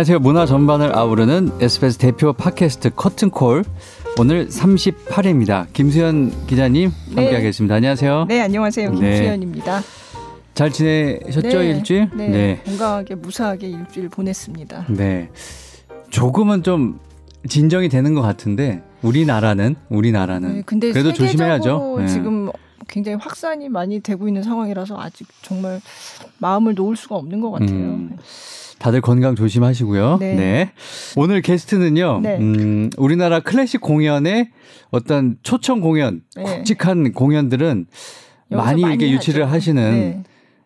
안녕하세요. 문화 전반을 아우르는 SBS 대표 팟캐스트 커튼콜 오늘 38회입니다. 김수현 기자님 네. 함께 하겠습니다. 안녕하세요. 네, 안녕하세요. 네. 김수현입니다. 잘 지내셨죠 네, 일주일? 네, 건강하게 무사하게 일주일 보냈습니다. 네. 조금은 좀 진정이 되는 것 같은데 우리나라는 우리나라는 네, 근데 그래도 조심해야죠. 네. 지금 굉장히 확산이 많이 되고 있는 상황이라서 아직 정말 마음을 놓을 수가 없는 것 같아요. 음. 다들 건강 조심하시고요. 네. 오늘 게스트는요. 네. 음, 우리나라 클래식 공연의 어떤 초청 공연, 네. 굵직한 공연들은 많이 이렇게 유치를 하죠. 하시는 네.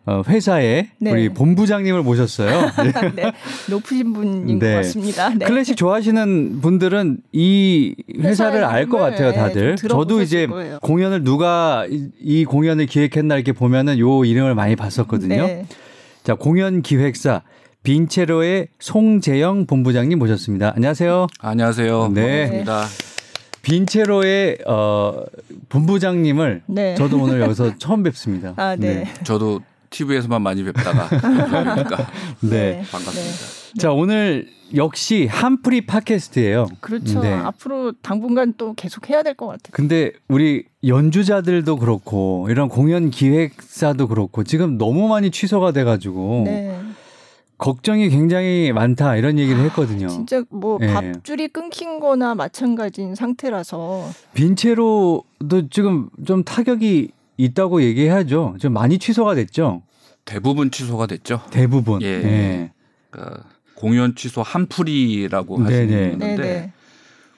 어, 회사의 네. 우리 본부장님을 모셨어요. 네. 네, 높으신 분인 네. 것 같습니다. 네. 클래식 좋아하시는 분들은 이 회사를 회사의 알것 이름을, 같아요, 네, 다들. 좀 저도 이제 거예요. 공연을 누가 이, 이 공연을 기획했나 이렇게 보면은 요 이름을 많이 봤었거든요. 네. 자, 공연 기획사 빈체로의 송재영 본부장님 모셨습니다. 안녕하세요. 안녕하세요. 네. 반갑습니다. 빈체로의 어 본부장님을 네. 저도 오늘 여기서 처음 뵙습니다. 아, 네. 저도 TV에서만 많이 뵙다가 그러니까 네. 반갑습니다. 자, 오늘 역시 한프리 팟캐스트예요. 그렇죠. 네. 앞으로 당분간 또 계속 해야 될 것 같아요. 근데 우리 연주자들도 그렇고 이런 공연 기획사도 그렇고 지금 너무 많이 취소가 돼 가지고 네. 걱정이 굉장히 많다 이런 얘기를 했거든요. 진짜 뭐 예. 밥줄이 끊긴 거나 마찬가지인 상태라서 빈체로도 지금 좀 타격이 있다고 얘기해야죠. 좀 많이 취소가 됐죠. 대부분 취소가 됐죠. 대부분. 예. 네. 그러니까 공연 취소 한풀이라고 네네. 하시는 네네. 건데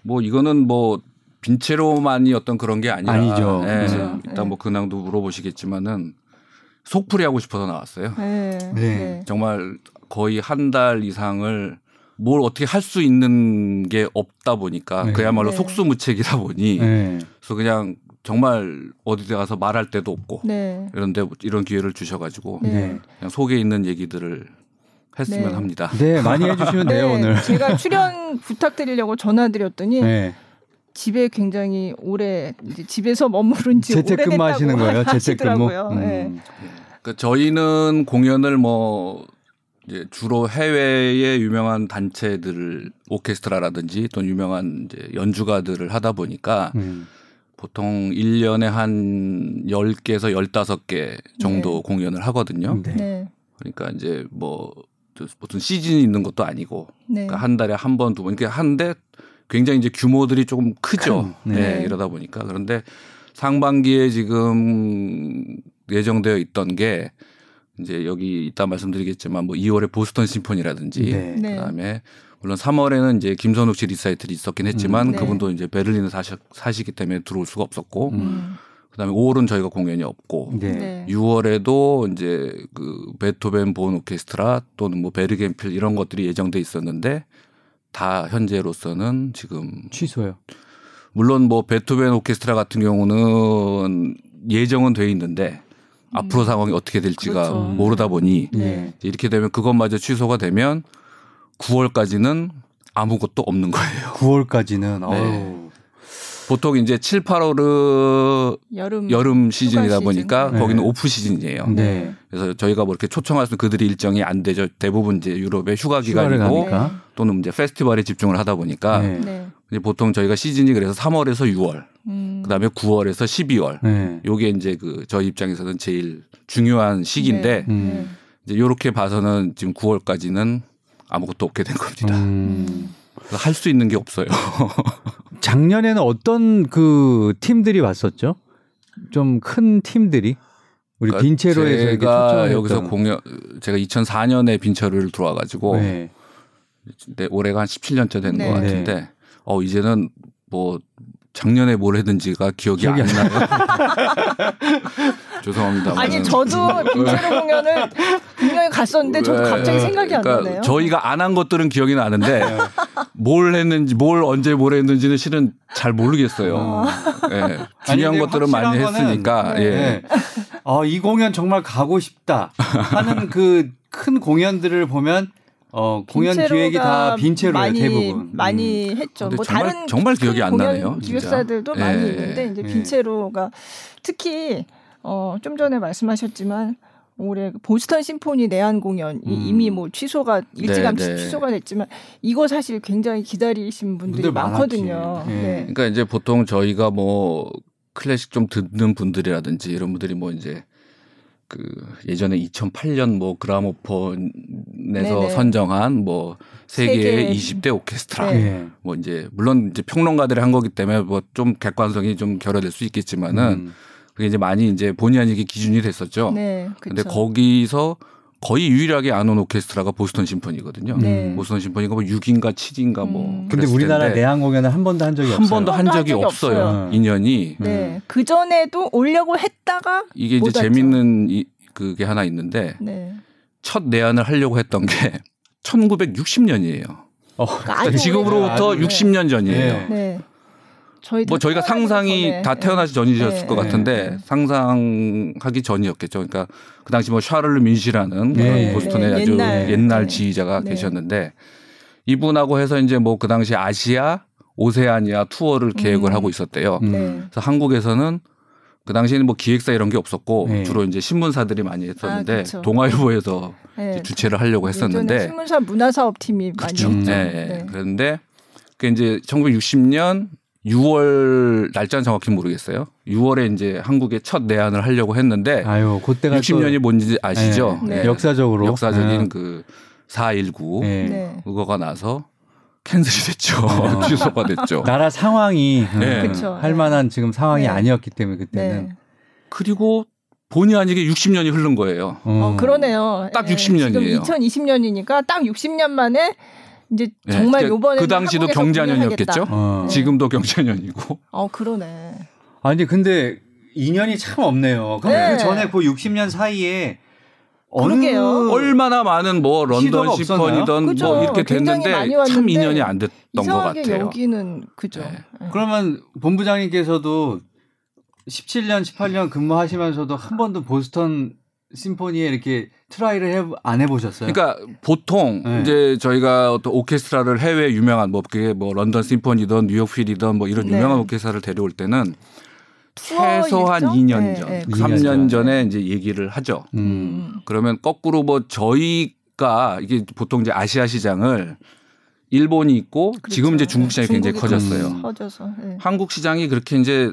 뭐 이거는 뭐 빈체로만이 어떤 그런 게 아니라 아니죠. 예, 그렇죠. 일단 네. 뭐 근황도 물어보시겠지만은 속풀이 하고 싶어서 나왔어요. 네. 네. 네. 정말 거의 한 달 이상을 뭘 어떻게 할 수 있는 게 없다 보니까 네. 그야말로 네. 속수무책이다 보니 네. 그래서 그냥 정말 어디 가서 말할 데도 없고 네. 이런데 이런 기회를 주셔가지고 네. 네. 그냥 속에 있는 얘기들을 했으면 네. 합니다. 네, 많이 해주시면 돼요 네, 오늘. 제가 출연 부탁드리려고 전화드렸더니 네. 집에 굉장히 오래 이제 집에서 머무른 지 재택근무 하시는 거예요. 재택근무. 하시더라고요. 음. 네. 그러니까 저희는 공연을 뭐 이제 주로 해외의 유명한 단체들 오케스트라라든지 또 유명한 이제 연주가들을 하다 보니까 음. 보통 1년에 한 10개에서 15개 정도 네. 공연을 하거든요. 네. 네. 그러니까 이제 뭐 무슨 시즌이 있는 것도 아니고 네. 그러니까 한 달에 한 번, 두 번. 이렇게 하는데 굉장히 이제 규모들이 조금 크죠. 큰, 네. 네. 이러다 보니까. 그런데 상반기에 지금 예정되어 있던 게 이제 여기 이따 말씀드리겠지만 뭐 2월에 보스턴 심포니라든지 네. 네. 그다음에 물론 3월에는 이제 김선욱 씨 리사이틀이 있었긴 했지만 음, 네. 그분도 이제 베를린에 사시, 사시기 때문에 들어올 수가 없었고 음. 그다음에 5월은 저희가 공연이 없고 네. 네. 6월에도 이제 그 베토벤 본 오케스트라 또는 뭐 베르겐필 이런 것들이 예정돼 있었는데 다 현재로서는 지금 취소요. 물론 뭐 베토벤 오케스트라 같은 경우는 예정은 돼 있는데 앞으로 상황이 어떻게 될지가 음. 그렇죠. 모르다 보니 네. 이렇게 되면 그것마저 취소가 되면 9월까지는 아무것도 없는 거예요. 9월까지는 네. 보통 이제 7, 8월은 여름 여름 시즌이다 시즌. 보니까 네. 거기는 오프 시즌이에요. 네. 그래서 저희가 뭐 이렇게 초청할 수 그들이 일정이 안 되죠. 대부분 이제 유럽의 휴가 기간이고 가니까. 또는 이제 페스티벌에 집중을 하다 보니까 네. 네. 이제 보통 저희가 시즌이 그래서 3월에서 6월, 음. 그다음에 9월에서 12월. 네. 요게 이제 그 저희 입장에서는 제일 중요한 시기인데 네. 음. 이제 요렇게 봐서는 지금 9월까지는 아무것도 없게 된 겁니다. 음. 할 수 있는 게 없어요. 작년에는 어떤 그 팀들이 왔었죠? 좀 큰 팀들이 우리 그러니까 빈체로에서 제가 여기서. 공연 제가 2004년에 빈처를 들어와 가지고 네. 네, 올해가 한 17년째 되는 네. 것 같은데 어 이제는 뭐 작년에 뭘 했는지가 기억이, 기억이 안 나요. 죄송합니다. 아니 저도 빈체로 공연을 분명히 갔었는데 저도 갑자기 생각이 안 그러니까 나네요. 저희가 안 한 것들은 기억이 나는데 뭘 했는지 뭘 언제 뭘 했는지는 실은 잘 모르겠어요. 예, 중요한 아니, 것들은 많이 했으니까 네. 예. 네. 아, 이 공연 정말 가고 싶다 하는 그 큰 공연들을 보면 어, 공연 기획이 다 빈체로예요, 많이, 대부분. 많이 음. 했죠. 뭐 정말- 다른 정말 큰 기억이 안 공연 나네요, 진짜. 기획사들도 예, 많이 예, 있는데 이제 예. 빈체로가 특히 어, 좀 전에 말씀하셨지만 올해 그 보스턴 심포니 내한 공연이 음. 이미 뭐 취소가 일찌감치 네, 네. 취소가 됐지만 이거 사실 굉장히 기다리신 분들이 분들 많거든요. 예. 네. 그러니까 이제 보통 저희가 뭐 클래식 좀 듣는 분들이라든지 이런 분들이 뭐 이제 그 예전에 2008년 뭐 그라모폰에서 네네. 선정한 뭐 세계의 세계- 20대 오케스트라 네. 예. 뭐 이제 물론 이제 평론가들이 한 거기 때문에 뭐 좀 객관성이 좀 결여될 수 있겠지만은 음. 그게 이제 많이 이제 본의 아니게 기준이 됐었죠. 네, 근데 그쵸. 거기서 거의 유일하게 안 온 오케스트라가 보스턴 심포니거든요. 네. 보스턴 심포니가 뭐 6인가 7인가 뭐. 음. 근데 그랬을 우리나라 내한 공연을 한 번도 한 적이 한 없어요. 번도 한 적이 없어요. 없어요. 인연이 네. 그 전에도 오려고 했다가 이게 이제. 재밌는 이, 그게 하나 있는데 네. 첫 내한을 하려고 했던 게 1960년이에요. 어, 그러니까 오래전- 60년 전이에요. 네. 네. 저희 뭐 저희가 상상이 다 태어나기 전이셨을 네. 것 같은데 네. 상상하기 전이었겠죠. 그러니까 그 당시 뭐 샤를르 민시라는 네. 그런 네. 보스턴의 네. 아주 옛날. 옛날, 네. 지휘자가 네. 계셨는데 이분하고 해서 이제 뭐 그 당시 아시아, 오세아니아 투어를 계획을 음. 하고 있었대요. 음. 네. 그래서 한국에서는 그 당시에는 뭐 기획사 이런 게 없었고 네. 주로 이제 신문사들이 많이 했었는데 아, 그쵸. 동아일보에서 네. 주최를 하려고 했었는데 신문사 문화사업 팀이 많이 그렇죠. 했죠. 네. 네. 그런데 그 이제 1960년 6월 날짜는 정확히 모르겠어요. 6월에 이제 한국에 첫 내한을 하려고 했는데 아유, 그때가 60년이 뭔지 아시죠? 네. 네. 역사적으로 역사적인 네. 그4.19 네. 네. 그거가 나서 캔슬이 됐죠. 어. 취소가 됐죠. 나라 상황이 네. 음, 그쵸. 할 만한 지금 상황이 네. 아니었기 때문에 그때는 네. 그리고 본의 아니게 60년이 흐른 거예요. 어, 그러네요. 딱 예, 60 년이에요. 지금 2020년이니까 딱 60년 만에 이제 네. 정말 그러니까 요번에 그 당시도 경제년이었겠죠? 어. 네. 지금도 경제년이고 어 그러네. 아니 근데 인연이 참 없네요. 그럼 네. 그 전에 그 60년 사이에 어느 그러게요. 얼마나 많은 뭐 런던 그죠. 뭐 이렇게 됐는데 참 인연이 안 됐던 것 이상하게 같아요. 여기는 그죠. 네. 예. 그러면 본부장님께서도 17년, 18년 근무하시면서도 한 번도 보스턴 심포니에 이렇게 try를 해, 안 해보셨어요? 그러니까 보통 네. 이제 저희가 어떤 오케스트라를 해외 유명한 뭐 그게 뭐 런던 심포니든 뉴욕 필이든 뭐 이런 네. 유명한 오케스트라를 데려올 때는 최소한 일정? 2년 네, 전, 네, 3년 전. 전에 이제 얘기를 하죠. 음. 음. 그러면 거꾸로 뭐 저희가 이게 보통 이제 아시아 시장을 일본이 있고 지금 이제 그렇죠. 중국 시장이 굉장히 커졌어요. 음. 커져서. 예. 한국 시장이 그렇게 이제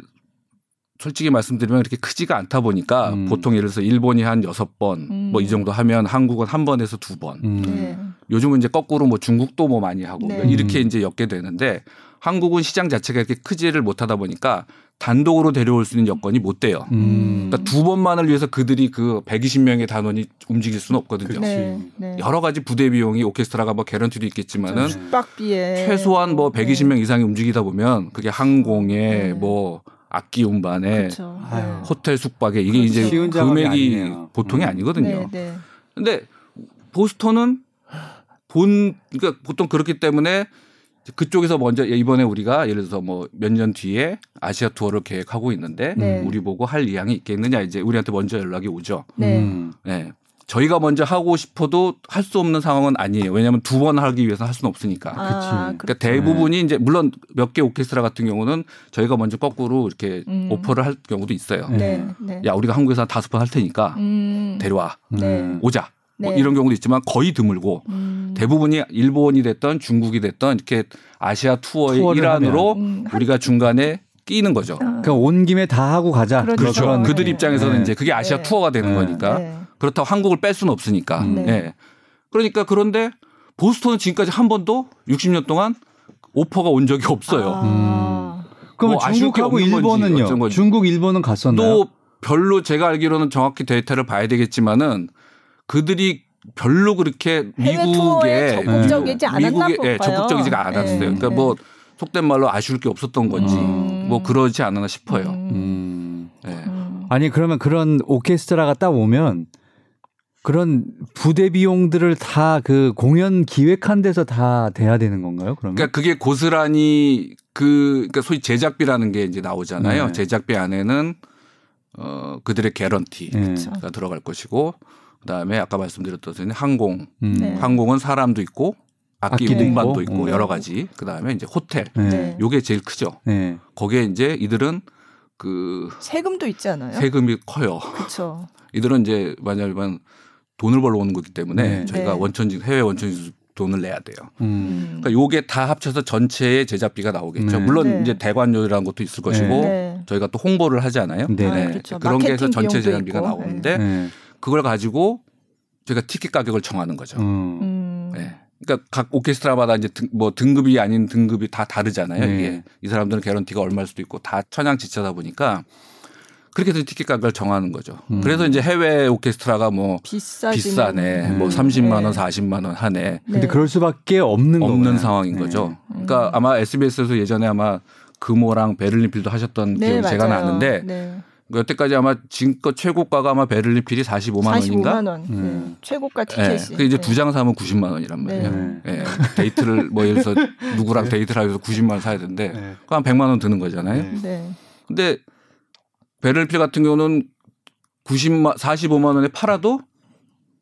솔직히 말씀드리면 그렇게 크지가 않다 보니까 음. 보통 예를 들어서 일본이 한 여섯 번 뭐이 음. 정도 하면 한국은 한 번에서 두 번. 음. 네. 요즘은 이제 거꾸로 뭐 중국도 뭐 많이 하고 네. 이렇게 이제 엮게 되는데 한국은 시장 자체가 이렇게 크지를 못하다 보니까 단독으로 데려올 수 있는 여건이 못 돼요. 음. 그러니까 두 번만을 위해서 그들이 그 120명의 단원이 움직일 수는 없거든요. 네. 네. 여러 가지 부대 비용이 오케스트라가 뭐 개런티도 있겠지만은 최소한 뭐 120명 이상이 움직이다 보면 그게 항공에 네. 뭐 악기 운반에 그렇죠. 아유. 호텔 숙박에 이게 그렇죠. 이제 금액이 아니네요. 보통이 음. 아니거든요. 네, 네. 근데 보스턴은 본 그러니까 보통 그렇기 때문에 그쪽에서 먼저 이번에 우리가 예를 들어서 뭐 몇 년 뒤에 아시아 투어를 계획하고 있는데 네. 우리 보고 할 의향이 있겠느냐 이제 우리한테 먼저 연락이 오죠. 네. 음. 네. 저희가 먼저 하고 싶어도 할 수 없는 상황은 아니에요. 왜냐하면 두 번 하기 위해서 할 수는 없으니까. 아, 그치. 그러니까 대부분이 이제 물론 몇 개 오케스트라 같은 경우는 저희가 먼저 거꾸로 이렇게 음. 오퍼를 할 경우도 있어요. 네. 네. 야 우리가 한국에서 한 다섯 번 할 테니까 음. 데려와 네. 음. 오자 뭐 네. 이런 경우도 있지만 거의 드물고 음. 대부분이 일본이 됐던 중국이 됐던 이렇게 아시아 투어의 일환으로 음. 우리가 중간에 끼는 거죠. 아. 그러니까 온 김에 다 하고 가자. 그렇죠. 그렇죠. 그들 네. 입장에서는 네. 이제 그게 아시아 네. 투어가 되는 네. 거니까 네. 그렇다고 한국을 뺄 수는 없으니까. 음. 네. 예. 그러니까 그런데 보스턴은 지금까지 한 번도 60년 동안 오퍼가 온 적이 없어요. 아. 그럼 뭐 중국하고 일본은요? 건지. 중국, 일본은 갔었나요? 또 별로 제가 알기로는 정확히 데이터를 봐야 되겠지만은 그들이 별로 그렇게 미국에 투어에 적극적이지 않았나 미국에 예, 봐요. 적극적이지가 않았어요. 네. 그러니까 네. 뭐 속된 말로 아쉬울 게 없었던 건지 음. 뭐 그러지 않았나 싶어요. 음. 음. 예. 음. 아니 그러면 그런 오케스트라가 딱 오면 그런 부대 비용들을 다 그 공연 기획한 데서 다 돼야 되는 건가요? 그러면? 그러니까 그게 고스란히 그 그러니까 소위 제작비라는 게 이제 나오잖아요. 네. 제작비 안에는 어 그들의 개런티가 예. 그렇죠. 들어갈 것이고 그다음에 아까 말씀드렸던 항공 음. 네. 항공은 사람도 있고 악기 운반도 있고. 있고 음. 여러 가지 그다음에 이제 호텔 네. 네. 요게 제일 크죠. 네. 거기에 이제 이들은 그 세금도 있지 않아요? 세금이 커요. 그렇죠. 이들은 이제 만약에 돈을 벌러 오는 거기 때문에 네. 저희가 네. 원천직 해외 원천직 돈을 내야 돼요. 음. 음. 그러니까 요게 다 합쳐서 전체의 제작비가 나오겠죠. 네. 물론 네. 이제 대관료라는 것도 있을 것이고 네. 저희가 또 홍보를 하잖아요. 네. 아, 그렇죠. 그런 게 해서 전체 제작비가 있고. 나오는데 네. 그걸 가지고 저희가 티켓 가격을 정하는 거죠. 음. 음. 네. 그러니까 각 오케스트라마다 이제 등, 뭐 등급이 아닌 등급이 다 다르잖아요. 네. 이게 이 사람들은 개런티가 얼마일 수도 있고 다 천양지차다 보니까 그렇게 해서 티켓 가격을 정하는 거죠. 음. 그래서 이제 해외 오케스트라가 뭐 비싸지만 비싸네, 음. 뭐 30만 원, 네. 40만 원 하네. 근데 네. 그럴 수밖에 없는 없는 거구나. 상황인 네. 거죠. 그러니까 아마 SBS에서 예전에 아마 금호랑 베를린 필도 하셨던 네, 기억이 제가 맞아요. 나는데 네. 그 여태까지 아마 지금껏 최고가가 아마 베를린 필이 45만 원인가? 45만 원. 음. 네. 최고가 예. 티켓이. 그 이제 네. 두장 사면 90만 원이란 말이에요. 네. 예. 데이트를 뭐 예를 들어서 누구랑 데이트를 하기 위해서 90만 원 사야 되는데 네. 그거 한 100만 원 드는 거잖아요. 네. 네. 근데 베를필 같은 경우는 90만 45만 원에 팔아도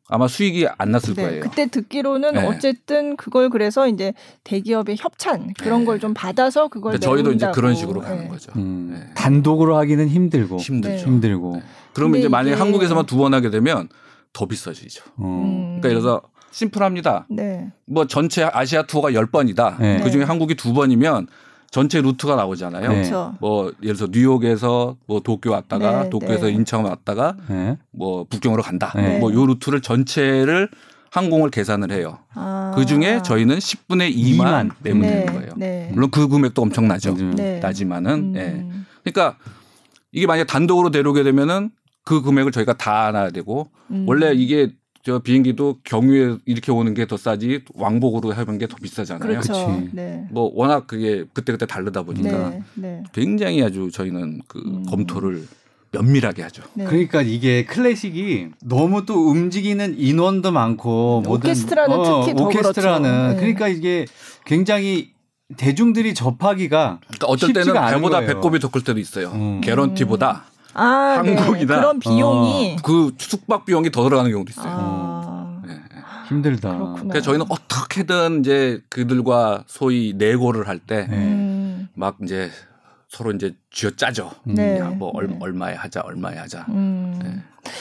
아마 수익이 안 났을 네. 거예요. 그때 듣기로는 네. 어쨌든 그걸 그래서 이제 대기업의 협찬 그런 네. 걸좀 받아서 그걸 저희도 이제. 그런 식으로 가는 네. 거죠. 음. 네. 단독으로 하기는 힘들고 힘들죠. 힘들고. 네. 그러면 이제 만약에 한국에서만 두 번 하게 되면 더 비싸지죠. 어. 음. 그러니까 예를 들어서 심플합니다. 네. 뭐 전체 아시아 투어가 10번이다. 네. 그중에 한국이 두 번이면 전체 루트가 나오잖아요. 네. 그렇죠. 뭐 예를 들어서 뉴욕에서 뭐 도쿄 왔다가 네, 도쿄에서 네. 인천 왔다가 네. 뭐 북경으로 간다. 네. 뭐요 루트를 전체를 항공을 계산을 해요. 아. 그 중에 저희는 10분의 2만 이만. 내면 네. 되는 거예요. 네. 물론 그 금액도 엄청나죠. 음. 네. 나지만은 음. 예. 그러니까 이게 만약 에 단독으로 데려오게 되면은 그 금액을 저희가 다 안아야 되고 음. 원래 이게 저 비행기도 경유에 이렇게 오는 게 더 싸지 왕복으로 하는 게 더 비싸잖아요. 그렇죠. 네. 뭐 워낙 그게 그때그때 다르다 보니까 네. 네. 굉장히 아주 저희는 그 음. 검토를 면밀하게 하죠. 네. 그러니까 이게 클래식이 너무 또 움직이는 인원도 많고 모든- 오케스트라는 특히 더 오케스트라는 그렇죠. 네. 그러니까 이게 굉장히 대중들이 접하기가 그러니까 어떨 때는 배보다 거예요. 배꼽이 더 클 때도 있어요. 음. 개런티보다 아, 네. 항공이다. 그런 비용이 그 숙박 비용이 더 들어가는 경우도 있어요. 아. 네. 힘들다. 그렇구나. 그래서 저희는 어떻게든 이제 그들과 소위 내고를 할 때막 네. 음. 이제 서로 이제 쥐어 짜죠. 음. 네. 야, 뭐 얼, 네. 얼마에 하자, 얼마에 하자. 음. 네.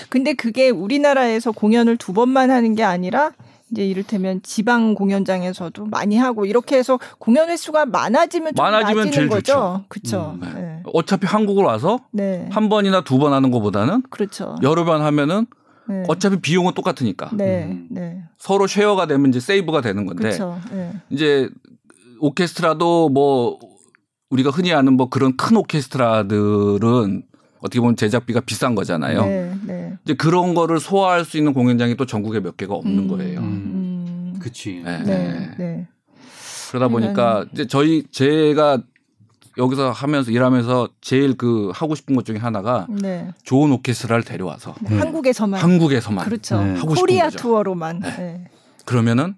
근데 그게 우리나라에서 공연을 두 번만 하는 게 아니라 이제 이를테면 지방 공연장에서도 많이 하고 이렇게 해서 공연 횟수가 많아지면 좀 많아지면 제일 거죠. 그렇죠. 음, 네. 네. 어차피 한국을 와서 네. 한 번이나 두 번 하는 것보다는 그렇죠. 여러 번 하면은 네. 어차피 비용은 똑같으니까 네. 음. 네. 서로 쉐어가 되면 이제 세이브가 되는 건데 그렇죠. 네. 이제 오케스트라도 뭐 우리가 흔히 아는 뭐 그런 큰 오케스트라들은 어떻게 보면 제작비가 비싼 거잖아요. 네. 네. 이제 그런 거를 소화할 수 있는 공연장이 또 전국에 몇 개가 없는 음. 거예요. 음. 그치. 네. 네. 네. 그러다 보니까 이제 저희 제가 여기서 하면서 일하면서 제일 그 하고 싶은 것 중에 하나가 네. 좋은 오케스트라를 데려와서 네. 한국에서만 한국에서만 그렇죠. 네. 하고 싶은 코리아 거죠. 투어로만. 네. 네. 그러면은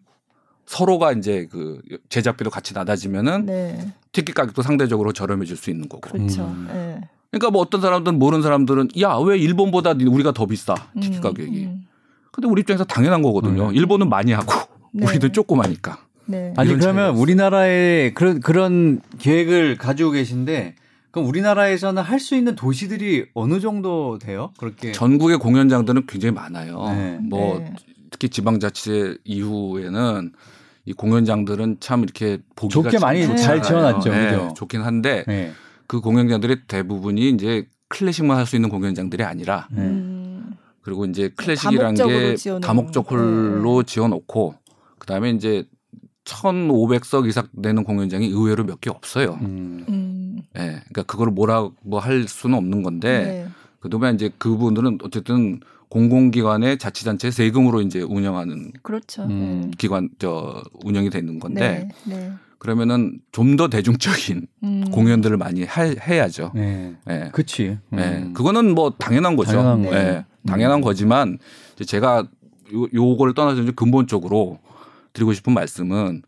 서로가 이제 그 제작비도 같이 낮아지면은 네. 티켓 가격도 상대적으로 저렴해질 수 있는 거고. 그렇죠. 음. 네. 그러니까 뭐 어떤 사람들은 모르는 사람들은 야 왜 일본보다 우리가 더 비싸 티켓 음, 가격이. 음. 근데 우리 입장에서 당연한 거거든요. 음. 일본은 많이 하고 네. 우리는 조그마니까. 네. 아니 그러면 우리나라에 그런 그런 계획을 가지고 계신데 그럼 우리나라에서는 할 수 있는 도시들이 어느 정도 돼요? 그렇게 전국의 공연장들은 굉장히 많아요. 네. 뭐 네. 특히 지방자치 이후에는 이 공연장들은 참 이렇게 보기가 좋게 참 많이. 잘 지어놨죠, 네, 그죠? 좋긴 한데 네. 그 공연장들의 대부분이 이제 클래식만 할 수 있는 공연장들이 아니라 네. 음. 그리고 이제 클래식이라는 다목적으로 게 다목적 홀로 지어놓고 그다음에 이제 1,500석 이상 되는 공연장이 의외로 몇 개 없어요. 음. 음. 예. 그러니까 그걸 뭐라 뭐 할 수는 없는 건데 네. 그동안 이제 그분들은 어쨌든 공공기관의 자치단체 세금으로 이제 운영하는 그렇죠. 음. 기관 저 운영이 되는 건데 네. 네. 그러면은 좀 더 대중적인 음. 공연들을 많이 하- 해야죠. 네. 예. 그치. 음. 예. 그거는 뭐 당연한 거죠. 당연한 거죠. 예. 당연한 거지만 제가 요, 요거를 떠나서 이제 근본적으로 드리고 싶은 말씀은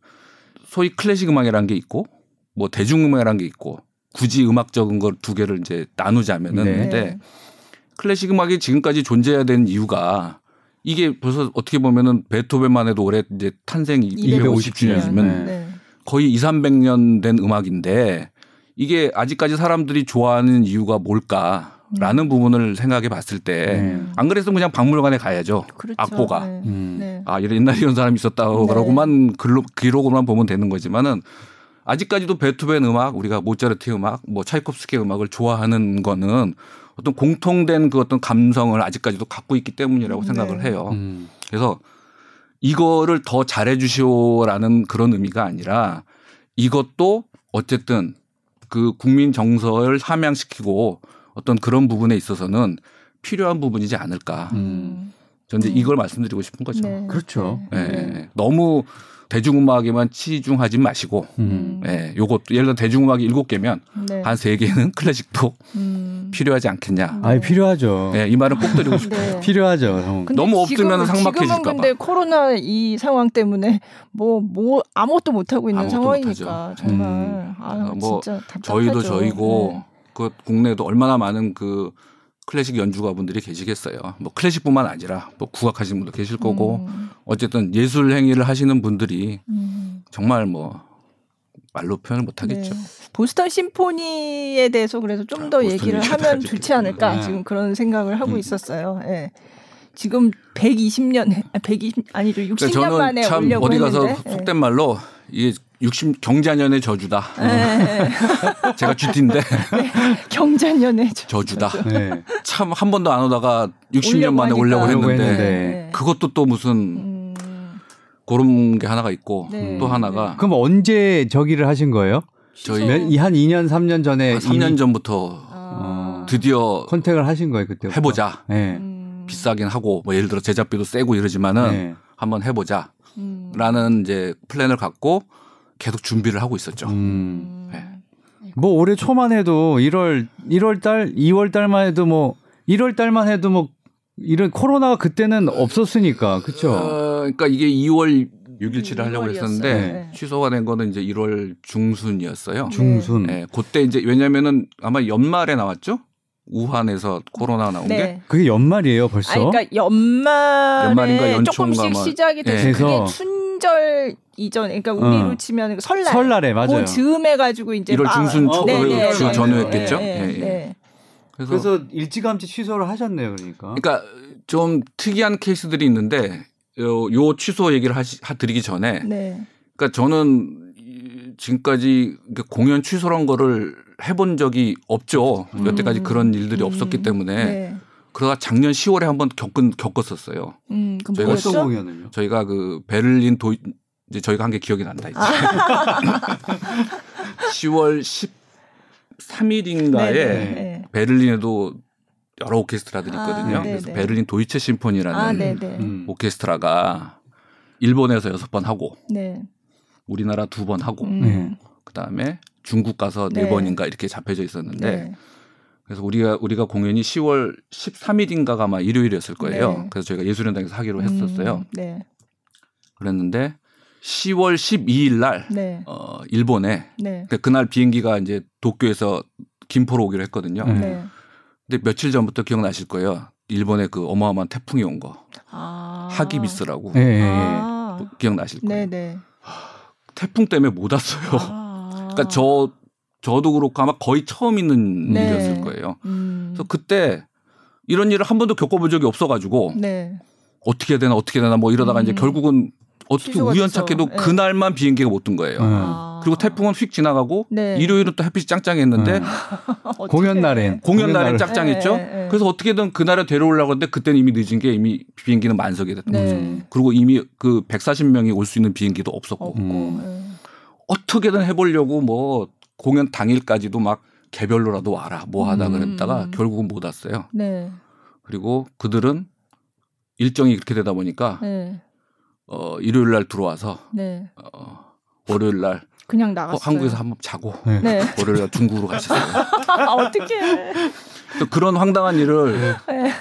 소위 클래식 음악이라는 게 있고 뭐 대중 음악이라는 게 있고 굳이 음악적인 걸 두 개를 이제 나누자면은 네. 근데 클래식 음악이 지금까지 존재해야 되는 이유가 이게 벌써 어떻게 보면은 베토벤만 해도 올해 이제 탄생 250주년이면 네. 네. 거의 2, 300년 된 음악인데 이게 아직까지 사람들이 좋아하는 이유가 뭘까 라는 부분을 생각해 봤을 때 네. 안 그랬으면 그냥 박물관에 가야죠. 그렇죠. 악보가. 네. 음. 네. 아, 이런 옛날에 이런 사람이 있었다고만 글로 기록으로만 보면 되는 거지만은 아직까지도 베토벤 음악, 우리가 모차르트 음악, 뭐 차이콥스키 음악을 좋아하는 거는 어떤 공통된 그 어떤 감성을 아직까지도 갖고 있기 때문이라고 네. 생각을 해요. 음. 그래서 이거를 더 잘해 주시오라는 그런 의미가 아니라 이것도 어쨌든 그 국민 정서를 함양시키고 어떤 그런 부분에 있어서는 필요한 부분이지 않을까. 음. 저는 이제 음. 이걸 말씀드리고 싶은 거죠. 네. 그렇죠. 예, 네. 예. 너무 대중음악에만 치중하지 마시고, 음. 예, 요것 예를 들어 대중음악이 일곱 개면 네. 한세 개는 클래식도 음. 필요하지 않겠냐. 아니 필요하죠. 예, 이 말은 꼭 드리고 싶어요. 네. 필요하죠. 형. 근데 너무 없으면 지금은- 삭막해질까 지금은 봐. 근데 코로나 이 상황 때문에 뭐 뭐 아무것도 못 하고 있는 아무것도 못하죠. 정말 음. 아 뭐 진짜 답답하죠. 저희도 저희고 네. 그 국내에도 얼마나 많은 그 클래식 연주가분들이 계시겠어요. 뭐 클래식뿐만 아니라 뭐 국악하시는 분도 계실 거고 음, 어쨌든 예술 행위를 하시는 분들이 음. 정말 뭐 말로 표현을 못 하겠죠. 네. 보스턴 심포니에 대해서 그래서 좀더 아, 얘기를 하면. 좋지 않을까 네. 지금 그런 생각을 하고 음. 있었어요. 예. 지금 120년, 120 아니죠, 60년 그러니까 저는 만에 참 오려고 어디 가서 했는데. 속된 말로 이게 60 경자년의 저주다. 예. 예. 제가 쥐띠인데 경자년의 저주 다. 네. 참한 번도 안 오다가 60년 오려고 만에. 오려고 했는데 했는데. 그것도 또 무슨 음. 그런 게 하나가 있고 네. 또 하나가 그럼 언제 저기를 하신 거예요? 저희 몇- 이한 2년 3년 전에 한 3년 이미 전부터 아. 드디어 contact을 하신 거예요 그때. 해보자. 네. 음. 비싸긴 하고 뭐 예를 들어 제작비도 세고 이러지만은 네. 한번 해보자라는 음. 이제 플랜을 갖고 계속 준비를 하고 있었죠. 음. 음. 네. 뭐 올해 초만 해도 1월 1월 달, 2월 달만 해도 뭐 1월 달만 해도 뭐 이런 코로나가 그때는 없었으니까. 그렇죠? 어, 그러니까 이게 2월 6일치를 하려고 6월이었어요. 했었는데 네. 취소가 된 거는 이제 1월 중순이었어요. 중순. 네, 그때 이제 왜냐면은 아마 연말에 나왔죠. 우한에서 코로나 나온 게. 네. 그게 연말이에요, 벌써? 아니, 그러니까 연말에 연말인가 연초인가 조금씩 뭐. 시작이 돼서 네. 그게 그 춘절 이전, 그러니까 우리로 어. 치면 설날, 설날에 맞아요. 그 즈음 해가지고 이제 1월 막- 중순 초, 네, 네, 주 네, 전후였겠죠. 네, 네, 예, 예. 네. 그래서, 그래서 일찌감치 취소를 하셨네요, 그러니까. 그러니까 좀 특이한 케이스들이 있는데 요, 요 취소 얘기를 하시, 하 드리기 전에 네. 그러니까 저는 이- 지금까지 공연 취소란 거를 해본 적이 없죠. 음. 여태까지 그런 일들이 음. 없었기 때문에 네. 그러다 작년 10월에 한번 겪은 겪었었어요. 음, 그럼 저희가? 어떤 공연을요? 저희가 그 베를린 도 이제 저희가 한 게 기억이 난다 이제. 아. 10월 13일인가에 네, 네, 네. 베를린에도 여러 오케스트라들이 아, 있거든요. 네, 그래서 네. 베를린 도이체 심포니라는 아, 네, 네. 음. 오케스트라가 일본에서 여섯 번 하고 네. 우리나라 두 번 하고 음. 네. 그다음에 중국 가서 네, 네. 번인가 이렇게 잡혀져 있었는데 네. 그래서 우리가 우리가 공연이 10월 13일인가가 아마 일요일이었을 거예요. 네. 그래서 저희가 예술연당에서 하기로 했었어요. 음, 네. 그랬는데 10월 12일 날 네. 어, 일본에 네. 그날 비행기가 이제 도쿄에서 김포로 오기로 했거든요. 음. 네. 근데 며칠 전부터 기억나실 거예요. 일본에 그 어마어마한 태풍이 온 거. 아. 하기비스라고 예, 예, 예. 아. 기억나실 거예요. 네, 네. 태풍 때문에 못 왔어요. 아. 그러니까 저 저도 그렇고 아마 거의 처음 있는 네. 일이었을 거예요. 음. 그래서 그때 이런 일을 한 번도 겪어본 적이 없어가지고 네. 어떻게 해야 되나 어떻게 해야 되나 뭐 이러다가 음. 이제 결국은 어떻게 우연찮게도. 네. 그날만 비행기가 못 뜬 거예요. 음. 아. 그리고 태풍은 휙 지나가고 네. 일요일은 또 햇빛이 짱짱했는데 음. 어떡해. 공연 날엔 공연 날엔 짱짱했죠. 네, 네. 그래서 어떻게든 그날에 데려오려고 했는데 그때는 이미 늦은 게 이미 비행기는 만석이 됐던 네. 거죠. 그리고 이미 그 140명이 올 수 있는 비행기도 없었고 없고. 음. 네. 어떻게든 해보려고 뭐 공연 당일까지도 막 개별로라도 와라 뭐 하다 음. 그랬다가 결국은 못 왔어요. 네. 그리고 그들은 일정이 그렇게 되다 보니까 네. 어 일요일 날 들어와서 네. 어 월요일 날 그냥 어, 나갔어요. 한국에서 한번 자고 네. 네. 월요일 날 중국으로 가셨어요. 아, 어떻게? 또 그런 황당한 일을 네.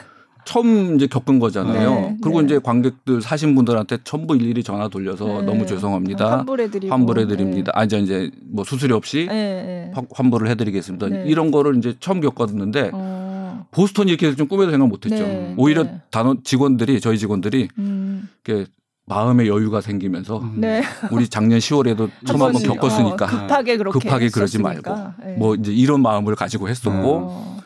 처음 이제 겪은 거잖아요. 네, 그리고 네. 이제 관객들 사신 분들한테 전부 일일이 전화 돌려서 네. 너무 죄송합니다. 환불해드리고. 환불해드립니다. 아 이제 이제 뭐 수수료 없이 네. 네. 환- 환불을 해드리겠습니다. 네. 이런 거를 이제 처음 겪었는데 어. 보스턴이 이렇게 좀 꿈에도 생각 못했죠. 네, 오히려 네. 단원 직원들이 저희 직원들이 음. 이렇게 마음의 여유가 생기면서 음. 네. 우리 작년 10월에도 처음 한번 겪었으니까 어, 급하게 그렇게 급하게 그러지. 말고 네. 뭐 이제 이런 마음을 가지고 했었고 어.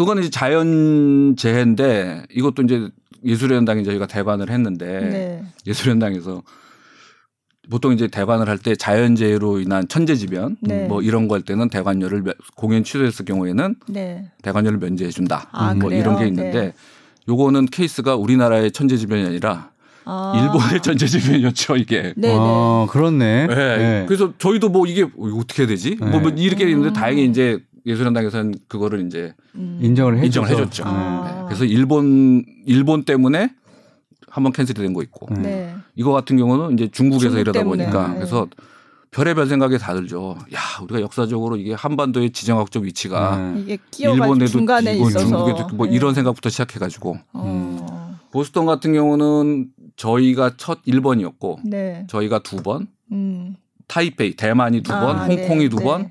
그거는 이제 자연 재해인데 이것도 이제 예술연당에 저희가 대관을 했는데 네. 예술연당에서 보통 이제 대관을 할 때 자연재해로 인한 천재지변 네. 뭐 이런 거 할 때는 대관료를 면- 공연 취소했을 경우에는 네. 대관료를 면제해 준다. 아, 뭐 그래요? 이런 게 있는데 네. 요거는 케이스가 우리나라의 천재지변이 아니라 아. 일본의 천재지변이었죠 이게. 네, 네. 아, 그렇네. 네. 네. 그래서 저희도 뭐 이게 어떻게 해야 되지? 네. 뭐, 뭐 이렇게 음. 있는데 다행히 이제 예술연당에서는 그거를 이제 음. 인정을 해 인정을 해줬죠. 아. 네. 그래서 일본 일본 때문에 한번 캔슬이 된 거 있고 네. 네. 이거 같은 경우는 이제 중국에서 중국 이러다 때문에. 보니까 네. 그래서 별의별 생각이 다 들죠. 야 우리가 역사적으로 이게 한반도의 지정학적 위치가 네. 일본에도 중간에 있고 중국에도 있고 뭐 네. 이런 생각부터 시작해가지고 어. 보스턴 같은 경우는 저희가 첫 1번이었고 네. 저희가 두 번, 음. 타이페이 대만이 두 번, 아, 홍콩이 네, 두 네. 번,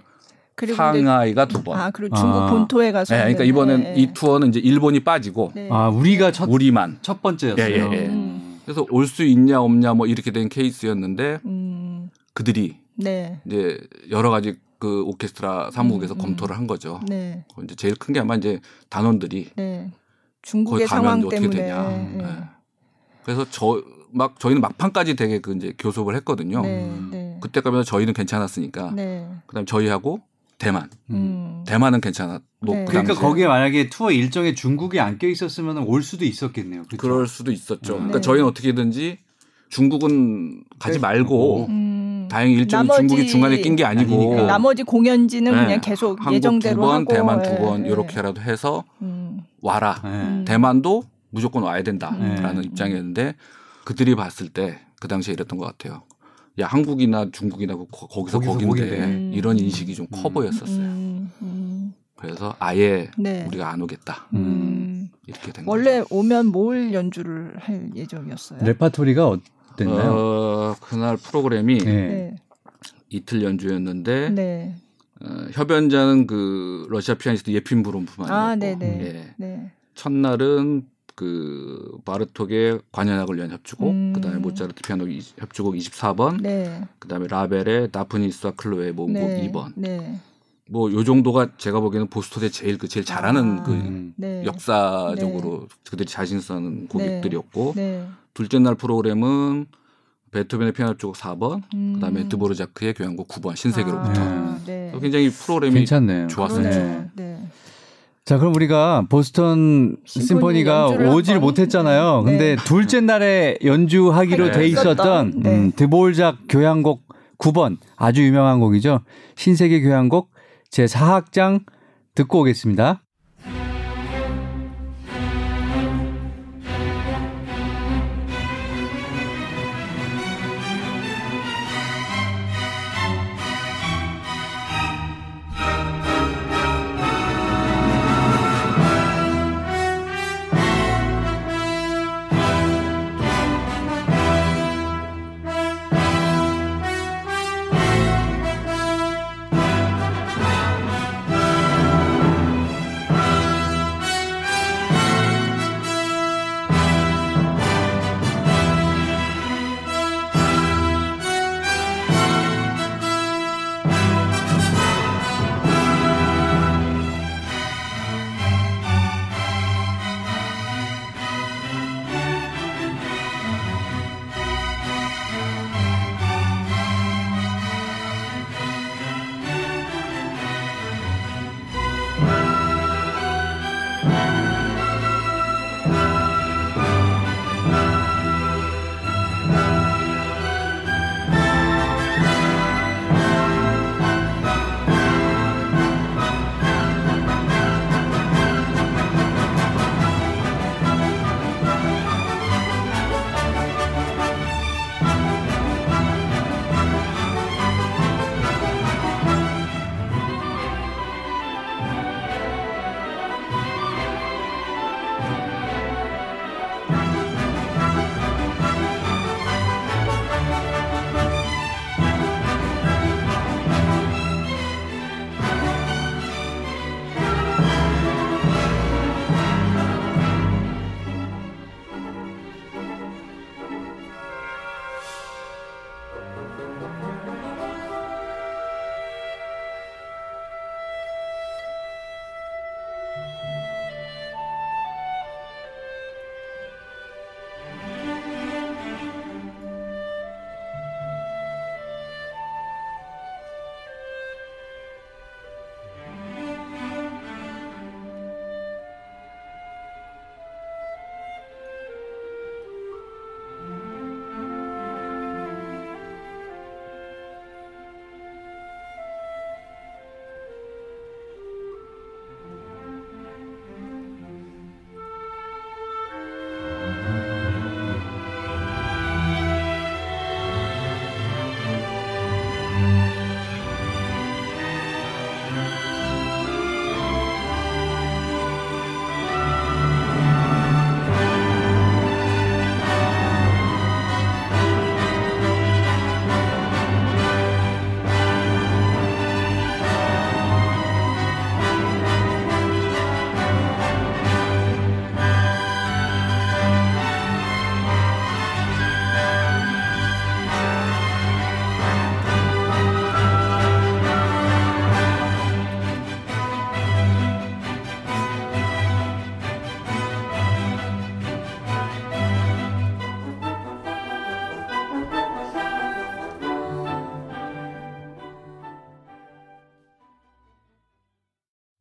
상하이가 두 번. 아, 그리고 중국 아. 본토에 가서 네, 그러니까 이번엔 네. 이 투어는 이제 일본이 빠지고 네. 아, 우리가 첫, 우리만. 첫 번째였어요. 예, 예, 예. 음. 그래서 올 수 있냐 없냐 뭐 이렇게 된 케이스였는데 음. 그들이 네. 이제 여러 가지 그 오케스트라 사무국에서 음, 음. 검토를 한 거죠. 네. 이제 제일 큰 게 아마 이제 단원들이 네. 중국의 가면 상황 어떻게 때문에 되냐. 네. 네. 그래서 저 막 저희는 막판까지 되게 그 이제 교섭을 했거든요. 네. 네. 그때 가면 저희는 괜찮았으니까. 네. 그다음 에 저희하고 대만. 음. 대만은 괜찮았고 네. 그 그러니까 거기에 만약에 투어 일정에 중국이 안 껴 있었으면 올 수도 있었겠네요. 그렇죠? 그럴 수도 있었죠. 네. 그러니까 저희는 어떻게든지 중국은 가지 네. 말고 음. 다행히 일정이 중국이 중간에 낀 게 아니고 아니니까. 나머지 공연지는 네. 그냥 계속 한국 예정대로 두 번, 하고 대만 두 예, 번 예. 이렇게라도 해서 음. 와라. 네. 음. 대만도 무조건 와야 된다라는 음. 입장이었는데 그들이 봤을 때 그 당시에 이랬던 것 같아요. 야 한국이나 중국이나 거- 거기서 거기서 거긴데 거긴데. 음. 이런 인식이 좀커 음. 보였었어요. 음. 음. 그래서 아예 네. 우리가 안 오겠다. 이렇게 된 원래 거죠. 오면 뭘 연주를 할 예정이었어요? 레파토리가 어땠나요? 어, 그날 프로그램이 네. 네. 이틀 연주였는데 네. 어, 협연자는 그 러시아 피아니스트 예핀 브롬프만 이었고 아, 네네. 예. 네. 첫날은 그 바르톡의 관현악을 위한 협주곡, 음. 그다음에 모차르트 피아노 이- 협주곡 24번, 네. 그다음에 라벨의 나프니스와 클로의 모음곡 네. 2번. 네. 뭐요 정도가 제가 보기에는 보스톤의 제일 그 제일 잘하는 아. 그 음. 네. 역사적으로 그들이 자신 있는 곡들이었고 네. 둘째 날 프로그램은 베토벤의 피아노 협주곡 4번, 음. 그다음에 드보르자크의 교향곡 9번 신세계로부터. 아, 네. 굉장히 프로그램이 괜찮네요. 좋았었죠. 네. 자, 그럼 우리가 보스턴 심포니 심포니가 오질 한번. 못했잖아요. 네. 근데 둘째 날에 연주하기로 네. 돼 있었던 네. 음, 드볼작 교향곡 9번 아주 유명한 곡이죠. 신세계 교향곡 제 4악장 듣고 오겠습니다.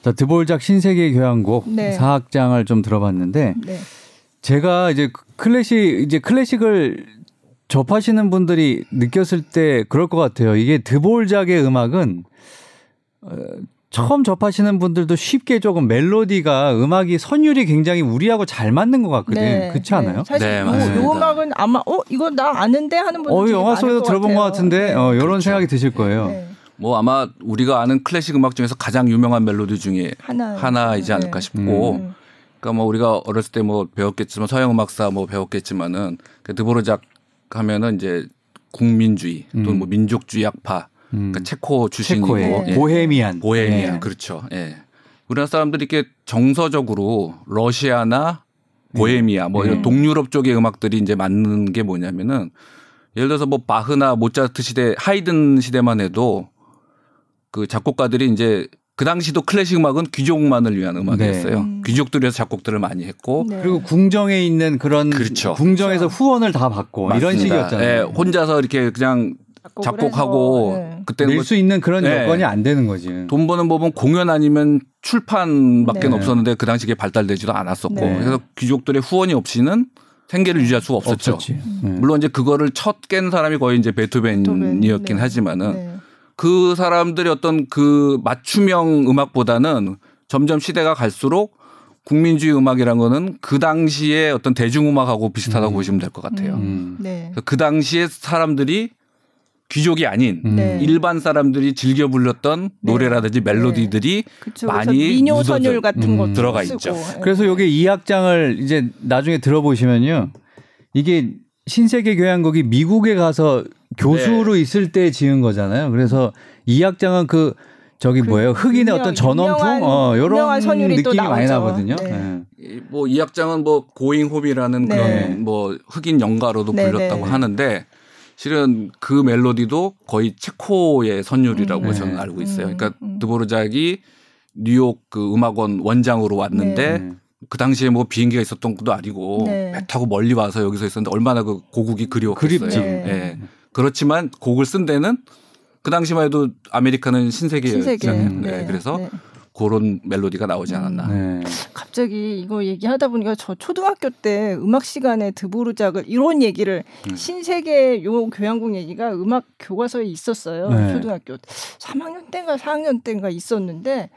자, 드볼작 신세계 교향곡 네. 사악장을 좀 들어봤는데 네. 제가 이제 클래식 이제 클래식을 접하시는 분들이 느꼈을 때 그럴 것 같아요. 이게 드볼작의 음악은 어, 처음 접하시는 분들도 쉽게 조금 멜로디가 음악이 선율이 굉장히 우리하고 잘 맞는 것 같거든요. 그렇지 않아요? 네. 사실 네, 요, 맞습니다. 요 음악은 아마 어 이거 나 아는데 하는 분들 어, 영화 속에서 들어본 것 같아요. 같은데 어, 이런 생각이 드실 거예요. 네. 뭐 아마 우리가 아는 클래식 음악 중에서 가장 유명한 멜로디 중에 하나 하나이지 않을까 싶고 음. 그러니까 뭐 우리가 어렸을 때 뭐 배웠겠지만 서양 음악사 뭐 배웠겠지만은 그 드보르작 하면은 이제 국민주의 또는 음. 뭐 민족주의 악파 음. 그러니까 체코 출신이고 체코의 네. 보헤미안. 보헤미아 네. 그렇죠. 예. 우리나라 사람들이 이렇게 정서적으로 러시아나 보헤미아 뭐 이런 음. 동유럽 쪽의 음악들이 이제 맞는 게 뭐냐면은 예를 들어서 뭐 바흐나 모차르트 시대 하이든 시대만 해도 그 작곡가들이 이제 그 당시도 클래식 음악은 귀족만을 위한 음악이었어요. 네. 음. 귀족들이 해서 작곡들을 많이 했고 네. 그리고 궁정에 있는 그런 그렇죠. 궁정에서 후원을 다 받고 이런 맞습니다. 식이었잖아요. 예, 혼자서 이렇게 그냥 작곡하고 네. 그때는 낼뭐수 있는 그런 네. 여건이 안 되는 거지. 돈 버는 법은 공연 아니면 출판밖에 네. 없었는데 그 당시에 발달되지도 않았었고 네. 그래서 귀족들의 후원이 없이는 생계를 유지할 수가 없었죠. 없었지. 네. 물론 이제 그거를 첫 깬 사람이 거의 이제 베토벤이었긴 네. 하지만은 네. 그 사람들의 어떤 그 맞춤형 음악보다는 점점 시대가 갈수록 국민주의 음악이란 거는 그 당시에 어떤 대중음악하고 비슷하다고 음. 보시면 될 것 같아요. 음. 네. 그래서 그 당시에 사람들이 귀족이 아닌 음. 네. 일반 사람들이 즐겨 불렀던 네. 노래라든지 멜로디들이 그쵸. 많이 민요 선율 같은 음. 것도 들어가 쓰고. 있죠. 예. 그래서 요게 이 악장을 이제 나중에 들어보시면요. 이게 신세계 교향곡이 미국에 가서 교수로 네. 있을 때 지은 거잖아요. 그래서 이 악장은 그 저기 그 뭐예요? 흑인의 유명- 어떤 전원풍 유명한- 어 요런 느낌이 많이. 나거든요. 네. 예. 뭐이 악장은 뭐 고잉 홈이라는 네. 그런 뭐 흑인 연가로도 네, 불렸다고 네. 하는데 실은 그 멜로디도 거의 체코의 선율이라고 음. 저는 네. 알고 있어요. 음, 그러니까 음. 드보르작이 뉴욕 그 음악원 원장으로 왔는데 네. 그 당시에 뭐 비행기가 있었던 것도 아니고 네. 배 타고 멀리 와서 여기서 있었는데 얼마나 그 고국이 그리웠겠어요. 그립지. 네. 예. 그렇지만 곡을 쓴 데는 그 당시만 해도 아메리카는 신세계였잖아요. 신세계. 네. 네. 그래서 네. 그런 멜로디가 나오지 않았나. 네. 갑자기 이거 얘기하다 보니까 저 초등학교 때 음악 시간에 드보르작을 이런 얘기를 음. 신세계 요 교향곡 얘기가 음악 교과서에 있었어요. 네. 초등학교 3학년 때인가 4학년 때인가 있었는데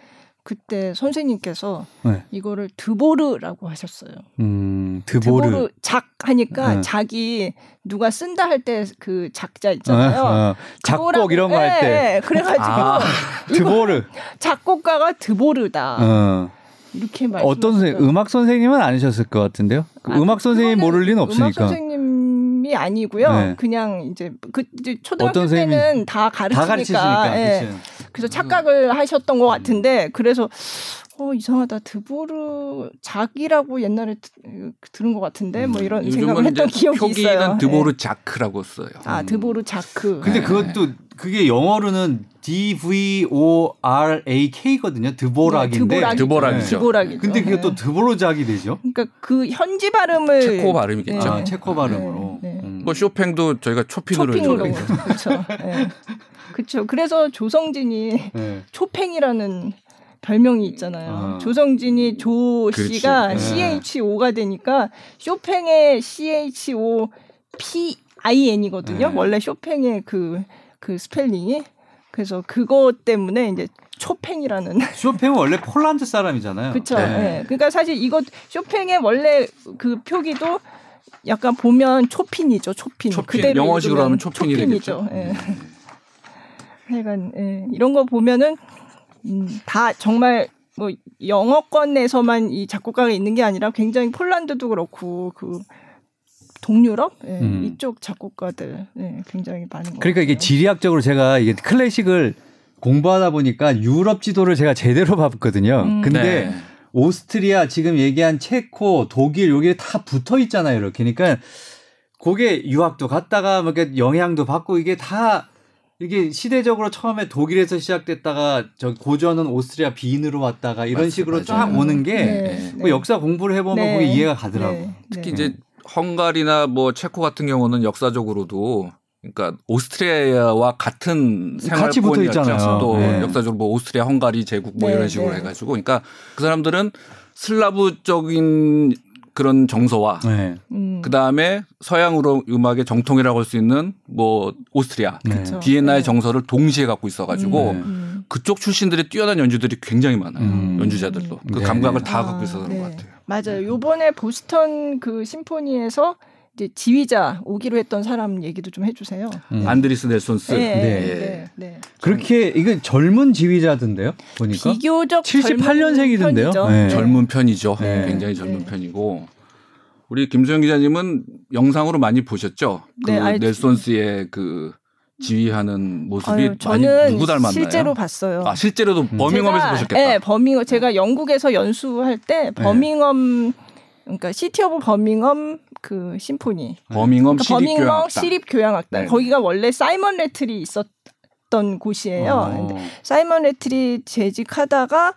그때 선생님께서 네. 이거를 드보르라고 하셨어요. 음, 드보르. 드보르 작 하니까 네. 작이 누가 쓴다 할 때 그 작자 있잖아요. 어, 어. 작곡 이런 거 할 때. 예, 예. 그래가지고 아, 드보르. 작곡가가 드보르다 어. 이렇게 말씀. 어떤 선생 음악 선생님은 아니셨을 것 같은데요. 그 아, 음악 선생님 모를 리는 없으니까. 선생님이 아니고요. 네. 그냥 이제 그 이제 초등학교 때는 다다 가르치니까. 가르치시니까. 그래서 착각을 하셨던 것 같은데 그래서 어 이상하다 드보르 작이라고 옛날에 드- 들은 것 같은데 뭐 이런 요즘은 생각을 했던 기억이 표기는 있어요. 드보르 예. 자크라고 써요. 아 드보르 자크. 근데 네. 그것도 그게 영어로는 D V O R A K거든요. 드보락인데. 네, 드보락이죠. 드보락이죠. 근데 그게 네. 또 드보로작이 되죠. 그러니까 그 현지 발음을 체코 발음이겠죠. 아, 체코 발음으로. 네, 네. 음. 뭐 쇼팽도 저희가 초핑으로 읽어요. 그렇죠. 그렇죠. 그래서 조성진이 네. 초팽이라는 별명이 있잖아요. 아. 조성진이 조 그렇지. 씨가 네. CHO가 되니까 쇼팽의 CHO P I N이거든요. 네. 원래 쇼팽의 그, 그 스펠링이. 그래서 그것 때문에 이제 초팽이라는 쇼팽은 원래 폴란드 사람이잖아요. 그렇죠. 네. 예. 그러니까 사실 이것 쇼팽의 원래 그 표기도 약간 보면 초핀이죠. 초핀. 초핀. 그대로 영어식으로 하면 초핀이 초핀이죠. 되겠죠. 예. 하여간 예. 이런 거 보면은 음, 다 정말 뭐 영어권에서만 이 작곡가가 있는 게 아니라 굉장히 폴란드도 그렇고 그 동유럽 예. 음. 이쪽 작곡가들 예. 굉장히 많은 거. 그러니까 이게 지리학적으로 제가 이게 클래식을 공부하다 보니까 유럽 지도를 제가 제대로 봤거든요. 음. 근데 네. 오스트리아 지금 얘기한 체코, 독일 여기 다 붙어 있잖아요. 이렇게. 그러니까 그게 유학도 갔다가 뭐 이렇게 영향도 받고 이게 다 이게 시대적으로 처음에 독일에서 시작됐다가 저 고전은 오스트리아 빈으로 왔다가 이런 맞아요, 식으로 맞아요. 쫙 오는 게 네. 뭐 역사 공부를 해보면 네. 그게 이해가 가더라고. 네. 특히 네. 이제 헝가리나 뭐 체코 같은 경우는 역사적으로도 그러니까 오스트리아와 같은 같이 붙어. 있잖아요. 또 네. 역사적으로 뭐 오스트리아, 헝가리 제국 뭐 네, 이런 식으로 네. 해가지고 그러니까 그 사람들은 슬라브적인 그런 정서와 네. 음. 그 다음에 서양으로 음악의 정통이라고 할 수 있는 뭐 오스트리아, 네. 비엔나의 네. 정서를 동시에 갖고 있어 가지고 네. 음. 그쪽 출신들의 뛰어난 연주들이 굉장히 많아요. 음. 연주자들도 그 네. 감각을 다 아, 갖고 있어서 그런 네. 것 같아요. 맞아요. 요번에 보스턴 그 심포니에서 지휘자 오기로 했던 사람 얘기도 좀 해주세요. 음. 안드리스 넬손스. 네, 네. 네, 네. 그렇게 이건 젊은 지휘자던데요? 보니까. 비교적 78년생이던데요? 젊은 편이죠. 네. 젊은 편이죠. 네. 굉장히 젊은 네. 편이고 우리 김소영 기자님은 영상으로 많이 보셨죠? 그 네. 넬손스의 그 지휘하는 모습이 아유, 많이 누구 닮았나요? 실제로 봤어요. 아 실제로도 버밍엄에서 제가, 보셨겠다. 네, 버밍엄 제가 영국에서 연수할 때 버밍엄 그러니까 City of Birmingham 그 심포니. 버밍엄 그러니까 시립 버밍엄 교향악단. 시립 교향악단. 네. 거기가 원래 사이먼 래틀이 있었던 곳이에요. 어. 근데 사이먼 래틀이 재직하다가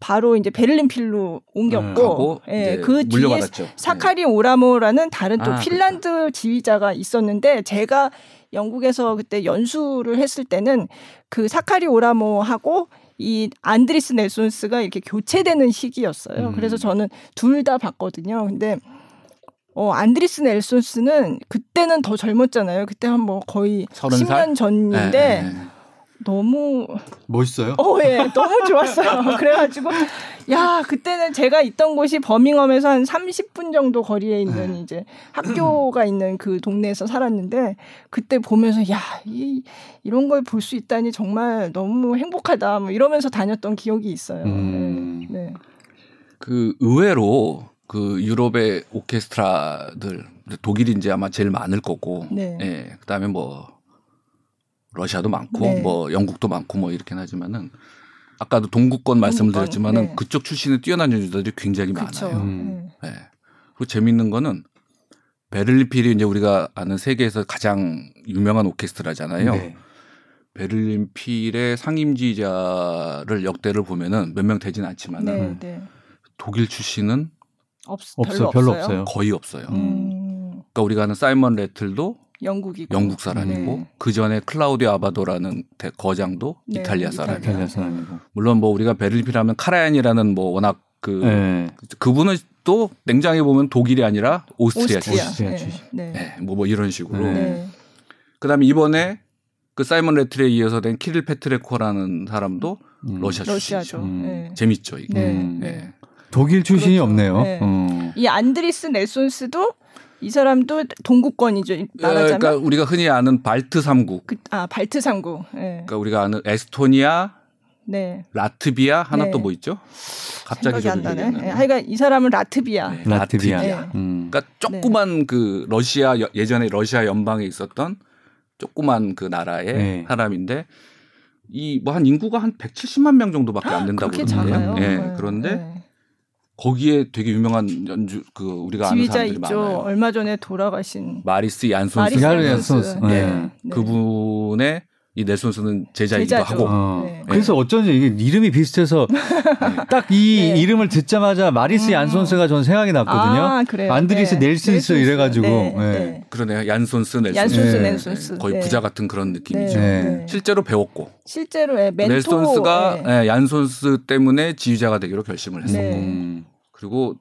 바로 이제 베를린 필로 옮겼고, 하고 예, 그 뒤에 물려받았죠. 네. 사카리 오라모라는 다른 또 아, 핀란드 지휘자가 있었는데 제가 영국에서 그때 연수를 했을 때는 그 사카리 오라모하고 이 안드리스 넬손스가 이렇게 교체되는 시기였어요. 음. 그래서 저는 둘 다 봤거든요. 근데 어 안드리스 넬손스는 그때는 더 젊었잖아요. 그때 한 뭐 거의 서른 살? 10년 전인데 네, 네. 너무 멋있어요? 어, 예, 너무 좋았어요. 그래가지고, 야, 그때는 제가 있던 곳이 버밍엄에서 한 30분 정도 거리에 있는 네. 이제 학교가 있는 그 동네에서 살았는데, 그때 보면서, 야, 이, 이런 걸 볼 수 있다니 정말 너무 행복하다. 뭐 이러면서 다녔던 기억이 있어요. 음. 네. 네. 그 의외로 그 유럽의 오케스트라들 독일이 이제 아마 제일 많을 거고, 네. 예, 그다음에 뭐 러시아도 많고, 네. 뭐 영국도 많고 뭐 이렇긴 하지만은 아까도 동구권 말씀을 동구권, 드렸지만은 네. 그쪽 출신의 뛰어난 연주자들이 굉장히 그쵸. 많아요. 음. 네. 예. 그리고 재밌는 거는 베를린 필이 이제 우리가 아는 세계에서 가장 유명한 오케스트라잖아요. 네. 베를린 필의 상임지휘자를 역대를 보면은 몇 명 되진 않지만은 네, 네. 독일 출신은 없, 없어요. 별로, 별로 없어요. 없어요. 거의 없어요. 음, 그러니까 우리가 아는 사이먼 래틀도 영국이고. 영국 사람이고 네. 그 전에 클라우디오 아바도라는 대- 거장도 네, 이탈리아. 사람이고 이탈리아 사람이고. 물론 뭐 우리가 베를린 필하면 카라얀이라는 뭐 워낙 그 네. 그분은 또 냉정히 보면 독일이 아니라 오스트리아 오스트리아. 출신. 오스트리아 네. 출신. 네. 네, 뭐, 뭐 이런 식으로. 네. 네. 그다음에 이번에 그 사이먼 래틀에 이어서 된 키릴 페트렌코라는 사람도 음. 러시아 출신이죠. 러시아죠. 음. 네. 재밌죠 이게. 네. 음. 네. 독일 출신이 그렇죠. 없네요. 네. 어. 이 안드리스 넬손스도 이 사람도 동구권이죠. 말하자면 그러니까 우리가 흔히 아는 발트 삼국 그, 아 발트 삼국. 네. 그러니까 우리가 아는 에스토니아, 네. 라트비아 하나 네. 또뭐 있죠? 갑자기 생각이 안 나네. 안 네. 하여간 이 사람은 라트비아. 네, 라트비아. 네. 음. 그러니까 조그만 그 러시아 여- 예전에 러시아 연방에 있었던 조그만 그 나라의 네. 사람인데 이 뭐 한 인구가 한 170만 명 정도밖에 안 된다고 그러는데요. 작아요. 예. 네. 그런데 네. 거기에 되게 유명한 연주 그 우리가 아는 사람들이 있죠. 많아요. 얼마 전에 돌아가신 마리스 얀손스 마리스. 얀손스. 네. 네. 네. 그분의 이 넬손스는 제자이기도 제자죠. 하고 어. 네. 그래서 어쩐지 이게 이름이 비슷해서 딱이 네. 이름을 듣자마자 마리스 음. 얀손스가 전 생각이 났거든요. 아, 그래요. 안드리스 네. 넬손스 넬손스. 이래가지고. 네. 예. 네. 그러네요. 얀손스 넬손스 얀손스 네. 넬손스. 거의 네. 부자 같은 그런 느낌이죠. 네. 네. 실제로 배웠고 실제로 예, 멘토 넬손스가 예. 예, 얀손스 때문에 지휘자가 되기로 결심을 했었고 네. 음. 그리고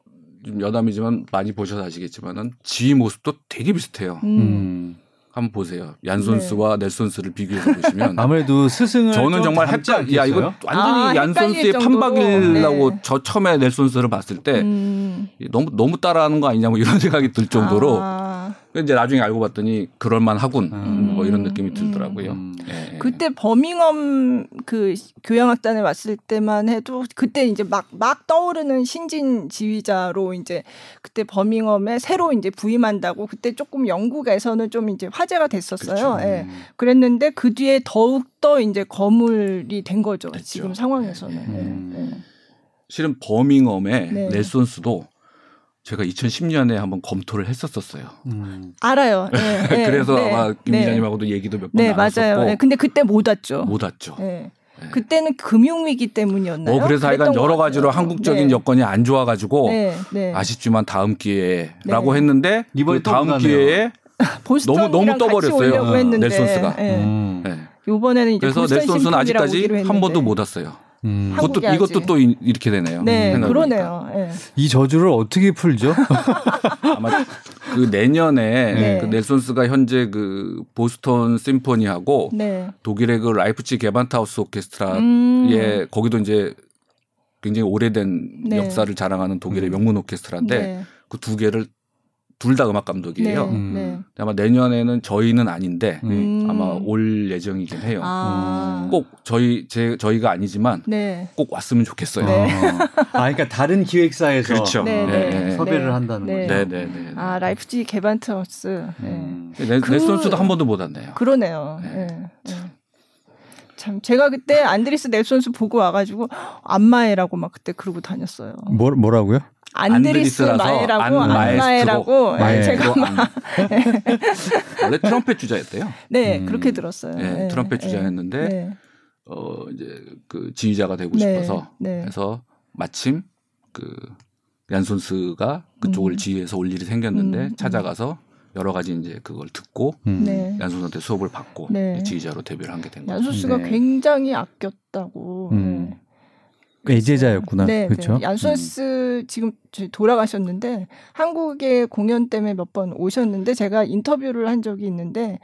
좀 여담이지만 많이 보셔서 아시겠지만은 지휘 모습도 되게 비슷해요. 음. 음. 한번 보세요. 얀손스와 넬손스를 비교해서 보시면 아무래도 스승을 저는 좀 정말 헷갈. 야 이거? 완전히 아, 얀손스의. 판박이라고 네. 저 처음에 넬손스를 봤을 때 음. 너무 너무 따라하는 거 아니냐 뭐 이런 생각이 들 정도로 아, 이제 나중에 알고 봤더니 그럴만하군 음. 뭐 이런 느낌이 들더라고요. 음. 예. 그때 버밍엄 그 교향악단에 왔을 때만 해도 그때 이제 막막 떠오르는 신진 지휘자로 이제 그때 버밍엄에 새로 이제 부임한다고 그때 조금 영국에서는 좀 이제 화제가 됐었어요. 그렇죠. 예. 그랬는데 그 뒤에 더욱 더 이제 거물이 된 거죠. 됐죠. 지금 상황에서는. 음. 예, 예. 실은 버밍엄의 네. 넬손스도 제가 2010년에 한번 검토를 했었었어요. 음. 알아요. 예, 예. 그래서 네, 아마 김 네. 기자님하고도 얘기도 몇번 네, 나눴었고 맞아요. 예, 근데 그때 못 왔죠. 못 왔죠. 예. 네. 그랬던 금융 위기 때문이었나요? 어, 그래서 하여간 여러 가지로. 한국적인 네. 여건이 안 좋아가지고 네, 네. 아쉽지만 다음 기회에라고 네. 했는데 이번에 그 다음 또 기회에 너무 같이 떠버렸어요. 예. 음. 네. 이번에는 이제 그래서 심포니라고 아직까지 한. 번도 못 왔어요. 음. 그것도 한국에 이것도. 또 이- 이렇게 되네요. 네, 생각해보니까. 그러네요. 예. 이 저주를 어떻게 풀죠? 아마 그 내년에 네. 그 넬손스가 현재 그 보스턴 심포니하고 네. 독일의 그 라이프치 게반트하우스 오케스트라의 음. 거기도 이제 굉장히 오래된 네. 역사를 자랑하는 독일의 명문 오케스트라인데 네. 그두 개를 둘 다 음악 감독이에요. 네. 음. 네. 아마 내년에는 저희는 아닌데 음. 음. 아마 올 예정이긴 해요. 아. 꼭 저희 제 저희가 아니지만 네. 꼭 왔으면 좋겠어요. 네. 아, 그러니까 다른 기획사에서 그렇죠. 네, 네, 네. 네. 섭외를 네. 한다는 네. 거죠. 네, 네, 네. 아, 라이프지 개반트하우스. 네. 음. 네, 그- 넬손스도 한 번도 못 왔네요. 그러네요. 참 제가 그때 안드리스 넬손스 보고 와가지고 안마에라고 막 그때 그러고 다녔어요. 뭐, 뭐라고요? 안드리스 안드리스라서 마에라고 안- 안마에라고 예, 마에스트로 제가 안. 원래 트럼펫 주자였대요. 네 음. 그렇게 들었어요. 네, 예, 트럼펫 예. 주자였는데 네. 어 이제 그 지휘자가 되고 네, 싶어서 네. 해서 마침 그 얀손스가 그쪽을 음. 지휘해서 올 일이 생겼는데 음, 음. 찾아가서 여러 가지 이제 그걸 듣고 음. 네. 얀손스한테 수업을 받고 네. 지휘자로 데뷔를 한 게 된 거죠. 얀소스가 네. 굉장히 아꼈다고. 음. 네. 애제자였구나. 네, 그렇죠? 네. 얀소스 지금 돌아가셨는데 한국에 공연 때문에 몇 번 오셨는데 제가 인터뷰를 한 적이 있는데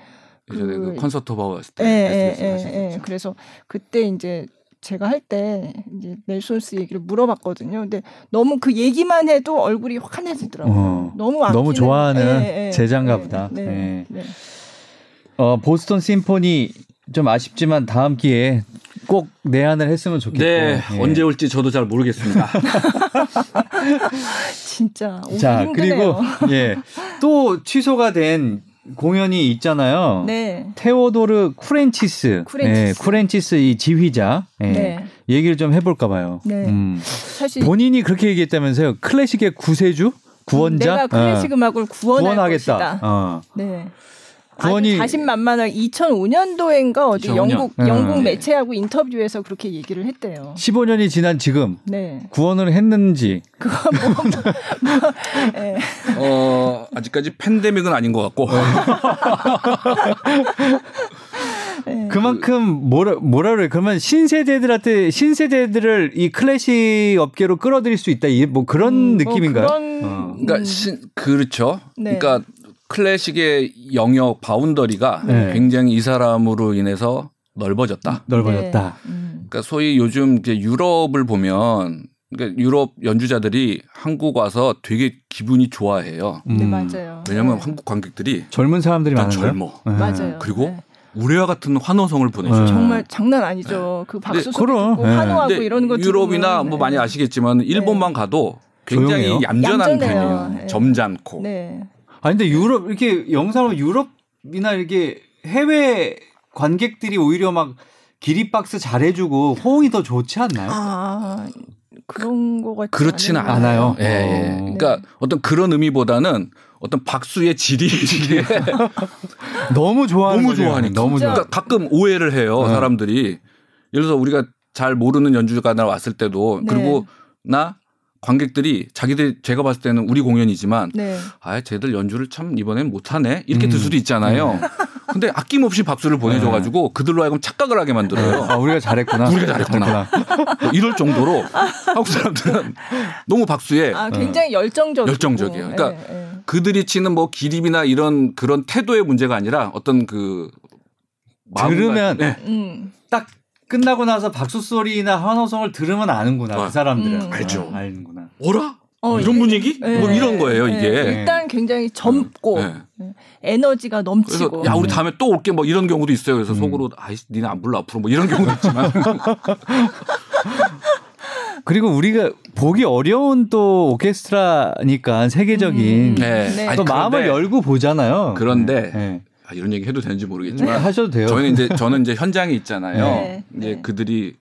예전에 그, 그- 콘서트 예, 때 예, 예, 예. 거죠. 그래서 그때 이제 제가 할 때 이제 넬손스 얘기를 물어봤거든요. 근데 너무 그 얘기만 해도 얼굴이 환해지더라고요. 어, 너무 아끼는, 너무 좋아하는 예, 예, 제자인가 예, 보다. 네, 예. 네. 어, 보스턴 심포니 좀 아쉽지만 다음 기회에 꼭 내한을 했으면 좋겠고. 네, 예. 언제 올지 저도 잘 모르겠습니다. 진짜 오기 자, 힘드네요. 그리고 예. 또 취소가 된 공연이 있잖아요. 네. 테오도르 쿠렌치스, 쿠렌치스. 예, 쿠렌치스 이 지휘자 예, 네. 얘기를 좀 해볼까 봐요. 네. 음. 사실 본인이 그렇게 얘기했다면서요. 클래식의 구세주, 구원자, 내가 클래식 어, 음악을 구원할 구원하겠다. 것이다. 어. 네. 구원이- 자신만만한 2005년도인가 어디 2005년. 영국 음. 영국 네. 매체하고 인터뷰에서 그렇게 얘기를 했대요. 15년이 지난 지금 네. 구원을 했는지 그거 뭐, 뭐 예. 어, 아직까지 팬데믹은 아닌 것 같고 예. 그만큼 뭐라 뭐라 그래 그러면 신세대들한테 신세대들을 이 클래식 업계로 끌어들일 수 있다 이뭐 그런 음, 뭐 느낌인가요? 그런, 어. 그러니까 음, 신, 그렇죠. 네. 그러니까 클래식의 영역 바운더리가 네. 굉장히 이 사람으로 인해서 넓어졌다. 넓어졌다. 네. 음. 그러니까 소위 요즘 이제 유럽을 보면 그러니까 유럽 연주자들이 한국 와서 되게 기분이 좋아해요. 네 음. 맞아요. 왜냐하면 네. 한국 관객들이 젊은 사람들이 다 많은가요? 젊어. 네. 맞아요. 그리고 네. 우레와 같은 환호성을. 네. 정말 장난 아니죠. 그 박수 소리 그럼. 듣고 네. 환호하고 이러는 거 유럽이나 들으면, 뭐 네. 많이 아시겠지만 일본만 가도 굉장히 조용해요? 얌전한 얌전해요. 편이에요. 네. 점잖고. 네. 아 근데 유럽 이렇게 영상을 유럽이나 이렇게 해외 관객들이 오히려 막 기립박스 잘해주고 호응이 더 좋지 않나요? 아 그런 거 같지 그렇지는 않은데. 않아요? 예, 예. 어. 그러니까 어떤 그런 의미보다는 어떤 박수의 질이 너무 좋아하는 너무. 좋아하니까. 너무. 좋아. 그러니까 가끔 오해를 해요 네. 사람들이. 예를 들어서 우리가 잘 모르는 연주가 나 왔을 때도 네. 그리고 나 관객들이 자기들 제가 봤을 때는 우리 공연이지만 네. 아 쟤들 연주를 참 이번엔 못하네 이렇게 음. 들 수도 있잖아요. 근데 아낌없이 박수를 보내줘가지고 그들로 하여금 착각을 하게 만들어요. 아, 우리가 잘했구나. 우리가 잘했구나. 뭐 이럴 정도로 한국 사람들은 너무 박수에 아 굉장히 열정적. 열정적이에요. 그러니까 그들이 치는 뭐 기립이나 이런 그런 태도의 문제가 아니라 어떤 그 들으면 네. 음. 딱 끝나고 나서 박수 소리나 환호성을 들으면 아는구나. 아, 그 사람들은 음. 알죠. 아, 알는구나. 어라? 어, 이런 이게- 분위기? 네. 뭐 이런 거예요 네. 이게. 일단 굉장히 젊고 네. 에너지가 그래서 넘치고. 야 우리 다음에 또 올게 뭐 이런 경우도 있어요. 그래서 음. 속으로 아이 니네 안 불러 앞으로 뭐 이런 경우도 있지만 그리고 우리가 보기 어려운 또 오케스트라니까 세계적인 음. 네. 네. 아니, 또 마음을 열고 보잖아요. 그런데 네. 아, 이런 얘기 해도 되는지 네. 모르겠지만 하셔도 돼요. 저희는 이제 저는 이제 현장에 있잖아요. 네. 이제 네. 그들이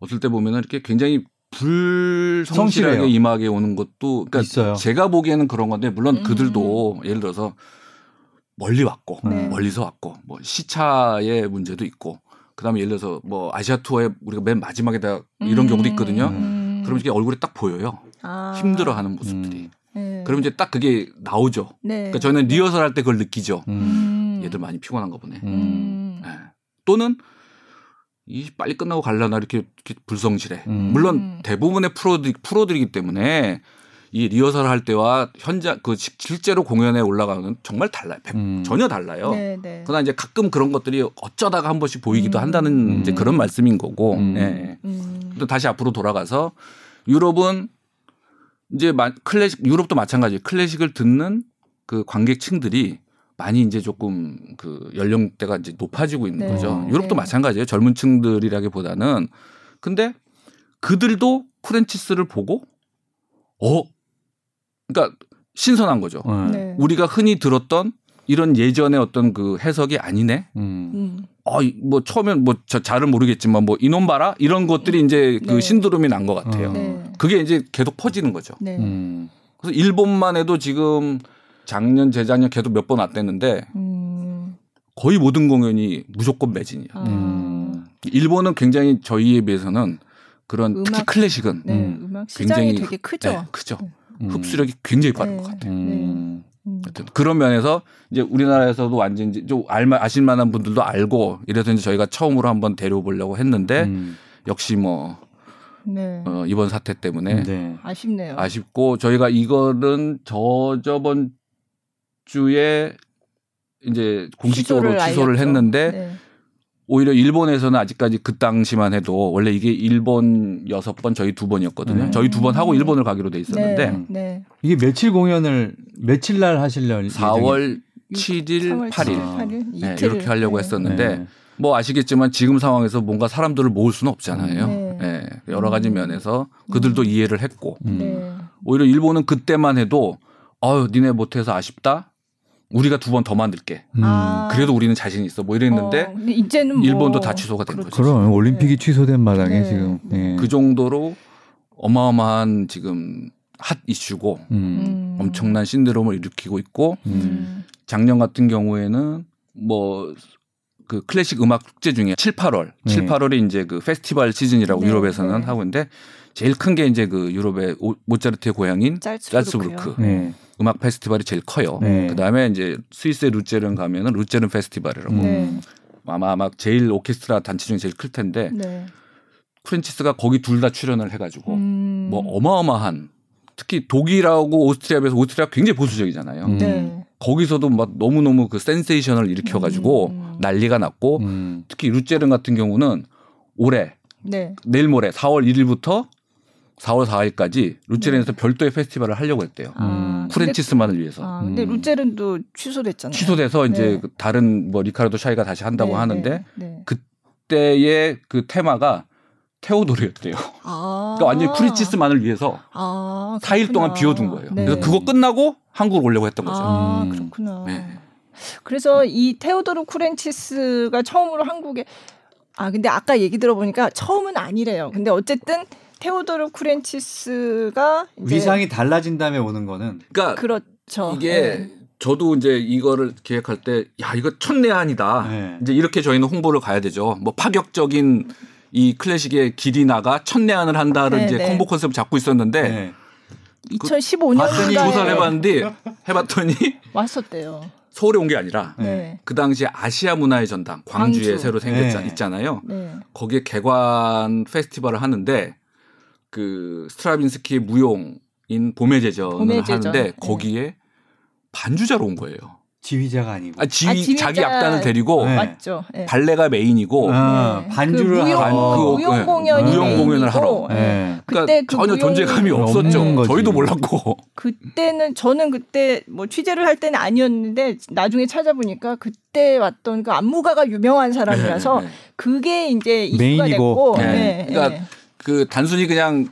어떨 때 보면은 이렇게 굉장히 불성실하게. 임하게 오는 것도 그러니까 있어요. 제가 보기에는 그런 건데 물론 음. 그들도 예를 들어서 멀리 왔고 네. 멀리서 왔고 뭐 시차의 문제도 있고 그다음에 예를 들어서 뭐 아시아 투어에 우리가 맨 마지막에 다 이런 경우도 있거든요. 음. 그러면 이게 얼굴에 딱 보여요. 아. 힘들어하는 모습들이. 음. 네. 그러면 이제 딱 그게 나오죠. 네. 그러니까 저희는 리허설 할 때 그걸 느끼죠. 음. 음. 얘들 많이 피곤한가 보네. 음. 음. 예. 또는 이 빨리 끝나고 갈라나 이렇게, 이렇게 불성실해. 음. 물론 음. 대부분의 프로들 프로들이기 때문에 이 리허설 할 때와 현장 그 시- 실제로 공연에 올라가는 정말 달라요. 백- 음. 전혀 달라요. 네, 네. 그러나 이제 가끔 그런 것들이 어쩌다가 한 번씩 보이기도 음. 한다는 이제 음. 그런 말씀인 거고. 음. 예. 음. 또 다시 앞으로 돌아가서 유럽은 이제 마- 클래식 유럽도 마찬가지. 클래식을 듣는 그 관객층들이 많이 이제 조금 그 연령대가 이제 높아지고 있는 네. 거죠. 유럽도 네. 마찬가지예요. 젊은 층들이라기보다는 근데 그들도 쿠렌치스를 보고 어 그러니까 신선한 거죠. 네. 네. 우리가 흔히 들었던 이런 예전의 어떤 그 해석이 아니네. 음. 음. 어, 이- 뭐 처음엔 뭐저 잘은 모르겠지만 뭐 이놈 봐라 이런 것들이 이제 그 네. 신드롬이 난 것 같아요. 어. 네. 그게 이제 계속 퍼지는 거죠. 네. 음. 그래서 일본만 해도 지금 작년 재작년 계속 몇번 왔댔는데 음. 거의 모든 공연이 무조건 매진이야. 아. 음. 일본은 굉장히 저희에 비해서는 그런 특히 음악- 클래식은 네. 음. 음. 굉장히 되게 크죠. 네, 크죠. 음. 흡수력이 굉장히 빠른 네. 것 같아요. 음. 음. 하여튼 그런 면에서 이제 우리나라에서도 완전 이제 좀 알마 아실 만한 분들도 알고 이래서 이제 저희가 처음으로 한번 데려보려고 했는데 음. 역시 뭐 네. 어, 이번 사태 때문에 네. 아쉽네요. 아쉽고 저희가 이거는 저 저번 주에 이제 공식적으로 취소를, 알렸죠. 했는데 네. 오히려 일본에서는 아직까지 그 당시만 해도 원래 이게 일본 여섯 번 저희 두 번이었거든요. 음. 저희 두 번 하고 일본을 가기로 돼 있었는데 네. 네. 이게 며칠 공연을 며칠 날 하실려 4월 7일, 3월 8일 7일, 8일 네, 이틀을. 이렇게 하려고 네. 했었는데 네. 뭐 아시겠지만 지금 상황에서 뭔가 사람들을 모을 수는 없잖아요. 네. 예, 여러 가지 음. 면에서 그들도 이해를 했고 음. 네. 오히려 일본은 그때만 해도 아유 니네 못해서 아쉽다. 우리가 두 번 더 만들게. 음. 아. 그래도 우리는 자신 있어. 뭐 이랬는데 어, 이제는 뭐 일본도 다 취소가 된 그렇죠. 거죠. 그럼 올림픽이 취소된 마당에 네. 지금 네. 그 정도로 어마어마한 지금 핫 이슈고 음. 음. 엄청난 신드롬을 일으키고 있고 음. 음. 작년 같은 경우에는 뭐 그 클래식 음악 축제 중에 7, 8월, 네. 7, 8월이 이제 그 페스티벌 시즌이라고 네, 유럽에서는 네. 하고 있는데 제일 큰 게 이제 그 유럽의 오- 모차르트의 고향인 짤츠부르크요. 짤츠부르크 네. 음악 페스티벌이 제일 커요. 네. 그다음에 이제 스위스의 루체른 가면은 루체른 페스티벌이라고 음. 네. 아마 아마 제일 오케스트라 단체 중에 제일 클 텐데 네. 쿠렌치스가 거기 둘 다 출연을 해가지고 음. 뭐 어마어마한 특히 독일하고 오스트리아 비해서 오스트리아 굉장히 보수적이잖아요. 음. 네. 거기서도 막 너무 너무 그 센세이션을 일으켜가지고 음. 난리가 났고 음. 특히 루체른 같은 경우는 올해 네. 내일 모레 4월 1일부터 4월 4일까지 루체른에서 네. 별도의 페스티벌을 하려고 했대요. 아, 근데- 쿠렌치스만을 위해서. 아, 근데 음. 루체른도 취소됐잖아요. 취소돼서 이제 네. 그 다른 뭐 리카르도 샤이가 다시 한다고 네, 하는데 네, 네. 그때의 그 테마가 테오도르였대요. 아. 그러니까 완전히 쿠렌치스만을 위해서 아, 4일 동안 그렇구나. 비워둔 거예요. 네. 그래서 그거 끝나고 한국으로 오려고 했던 거죠. 아, 음. 그렇구나. 네. 그래서 이 테오도르 쿠렌치스가 처음으로 한국에 아 근데 아까 얘기 들어보니까 처음은 아니래요. 근데 어쨌든 테오도르 쿠렌치스가 위상이 달라진 다음에 오는 거는 그러니까 그렇죠. 이게 예. 저도 이제 이거를 기획할 때 야 이거 천내안이다. 네. 이제 이렇게 저희는 홍보를 가야 되죠. 뭐 파격적인 이 클래식의 길이나가 천내안을 한다를 네, 이제 네. 홍보 컨셉을 잡고 있었는데 네. 2015년도에 봤더니 조사를 해봤는데 해봤더니 왔었대요. 서울에 온 게 아니라 네. 그 당시에 아시아 문화의 전당 광주에 광주. 새로 생겼잖 네. 있잖아요. 네. 거기에 개관 페스티벌을 하는데 그 스트라빈스키의 무용인 봄의 제전을 봄의 제전. 하는데 네. 거기에 반주자로 온 거예요. 지휘자가 아니고. 아, 지휘, 아, 지휘자- 자기 악단을 데리고 네. 맞죠. 예. 발레가 메인이고 아, 네. 반주를 그 무용, 하러. 그- 무용 네. 공연이 무용 메인이고, 공연을 하러. 예. 네. 그러니까 그때 그 전혀 무용- 존재감이 없었죠. 저희도 몰랐고. 그때는 저는 그때 뭐 취재를 할 때는 아니었는데 나중에 찾아보니까 그때 왔던 그 안무가가 유명한 사람이라서 네, 네. 그게 이제 이슈가 메인이고. 됐고 네. 네. 그러니까 네. 그 단순히 그냥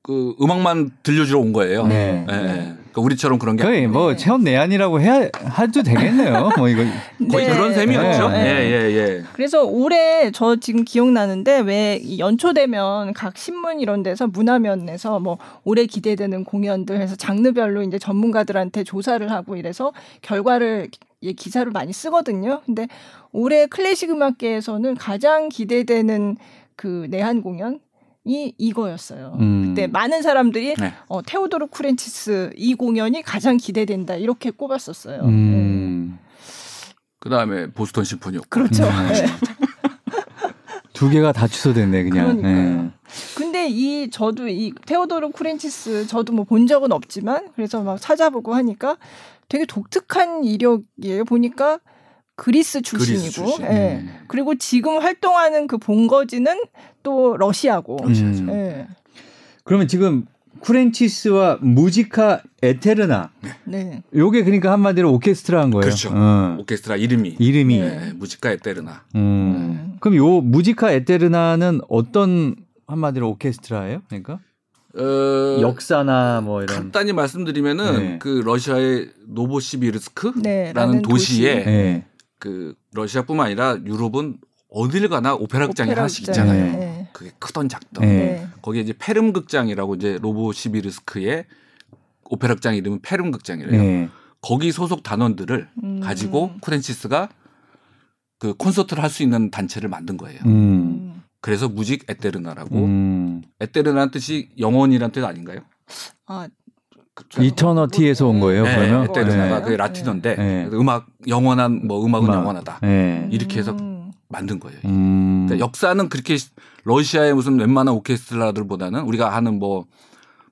그 음악만 들려주러 온 거예요. 네. 예, 예. 그러니까 우리처럼 그런 게 거의. 뭐 체험 내한이라고 해야 해도 되겠네요. 뭐 이거 거의 네. 그런 셈이었죠. 네. 예, 예, 예. 그래서 올해 저 지금 기억나는데 왜이 연초 되면 각 신문 이런 데서 문화면에서 뭐 올해 기대되는 공연들 해서 장르별로 이제 전문가들한테 조사를 하고 이래서 결과를 예, 기사를 많이 쓰거든요. 근데 올해 클래식 음악계에서는 가장 기대되는 그 내한 공연 이 이거였어요. 음. 그때 많은 사람들이 네. 어, 테오도르 쿠렌치스 이 공연이 가장 기대된다 이렇게 꼽았었어요. 네. 음. 그다음에 보스턴 심포니였고. 그렇죠. 네. 두 개가 다 취소됐네 그냥. 그러니까요. 네. 근데 이 저도 이 테오도르 쿠렌치스 저도 뭐 본 적은 없지만 그래서 막 찾아보고 하니까 되게 독특한 이력이에요. 보니까 그리스 출신이고, 그리스 출신. 예. 음. 그리고 지금 활동하는 그 본거지는 또 러시아고, 음. 예. 그러면 지금 쿠렌치스와 무지카 에테르나 네. 요게 그러니까 한마디로 오케스트라인 거예요. 그렇죠. 어. 오케스트라 이름이 이름이. 네. 예, 무지카 에테르나. 음. 음. 그럼 요 무지카 에테르나는 어떤 한마디로 오케스트라예요? 그러니까 어, 역사나 뭐 이런. 간단히 말씀드리면은 네. 그 러시아의 노보시비르스크라는 네, 라는 도시에 도시. 네. 그 러시아뿐만 아니라 유럽은 어딜 가나 오페라 극장이 오페라 하나씩 극장. 있잖아요. 네. 그게 크던 작던. 네. 네. 거기에 이제 페름 극장이라고 이제 로보 시비르스크의 오페라 극장 이름은 페름 극장이래요. 네. 거기 소속 단원들을 음. 가지고 쿠렌치스가 그 콘서트를 할 수 있는 단체를 만든 거예요. 음. 음. 그래서 무직 에테르나라고 음. 에테르나는 뜻이 영원이란 뜻 아닌가요? 아, 이터너티에서 온 거예요, 네, 그러면? 에테르나가 네. 그게 라틴어인데 네. 음악 영원한 뭐 음악은 음악. 영원하다 네. 이렇게 해서 음. 만든 거예요. 음. 그러니까 역사는 그렇게 러시아의 무슨 웬만한 오케스트라들보다는 우리가 하는 뭐,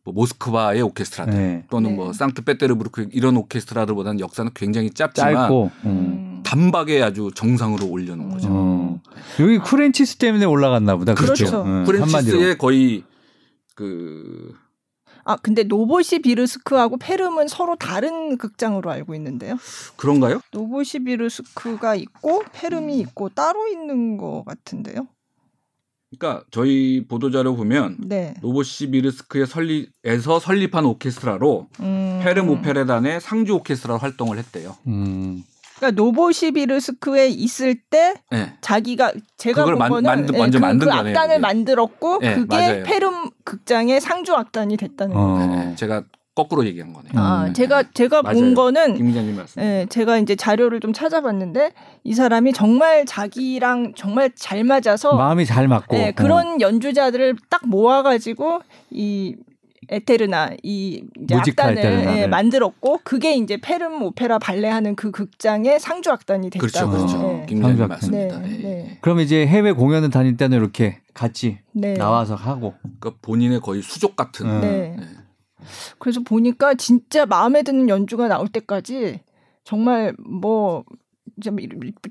뭐 모스크바의 오케스트라들 네. 또는 네. 뭐 상트페테르부르크 이런 오케스트라들보다는 역사는 굉장히 짧지만 짧고. 음. 음. 단박에 아주 정상으로 올려놓은 거죠. 어. 여기 쿠렌치스 때문에 올라갔나 보다. 그렇죠. 그렇죠. 응, 한마디로. 프렌치스의 거의 그 아, 근데 노보시비르스크하고 페름은 서로 다른 극장으로 알고 있는데요. 그런가요? 노보시비르스크가 있고 페름이 있고 따로 있는 것 같은데요. 그러니까 저희 보도 자료 보면 네. 노보시비르스크의 설립에서 설립한 오케스트라로 음. 페름 오페레단의 상주 오케스트라 활동을 했대요. 음. 그러니까 노보시비르스크에 있을 때 네. 자기가 제가 그걸 본 만- 거는 만든- 예, 완전 그, 만든 그 거네요, 악단을. 만들었고 예, 그게 맞아요. 페름 극장의 상주 악단이 됐다는 어. 거예요. 네, 제가 거꾸로 얘기한 거네요. 아, 음. 제가 제가 맞아요. 본 거는 김 기자님 말씀. 예, 제가 이제 자료를 좀 찾아봤는데 이 사람이 정말 자기랑 정말 잘 맞아서 마음이 잘 맞고. 예, 어. 그런 연주자들을 딱 모아 가지고 이 에테르나 이 이제 악단을 에테르나를. 예, 만들었고 그게 이제 페름 오페라 발레 하는 그 극장의 상주 악단이 됐다고. 그렇죠, 그렇죠. 예. 김 기자님 상주 맞습니다. 네, 예, 네. 예. 그럼 이제 해외 공연을 다닐 때는 이렇게 같이 네. 나와서 하고. 그러니까 본인의 거의 수족 같은. 음. 네. 네. 그래서 보니까 진짜 마음에 드는 연주가 나올 때까지 정말 뭐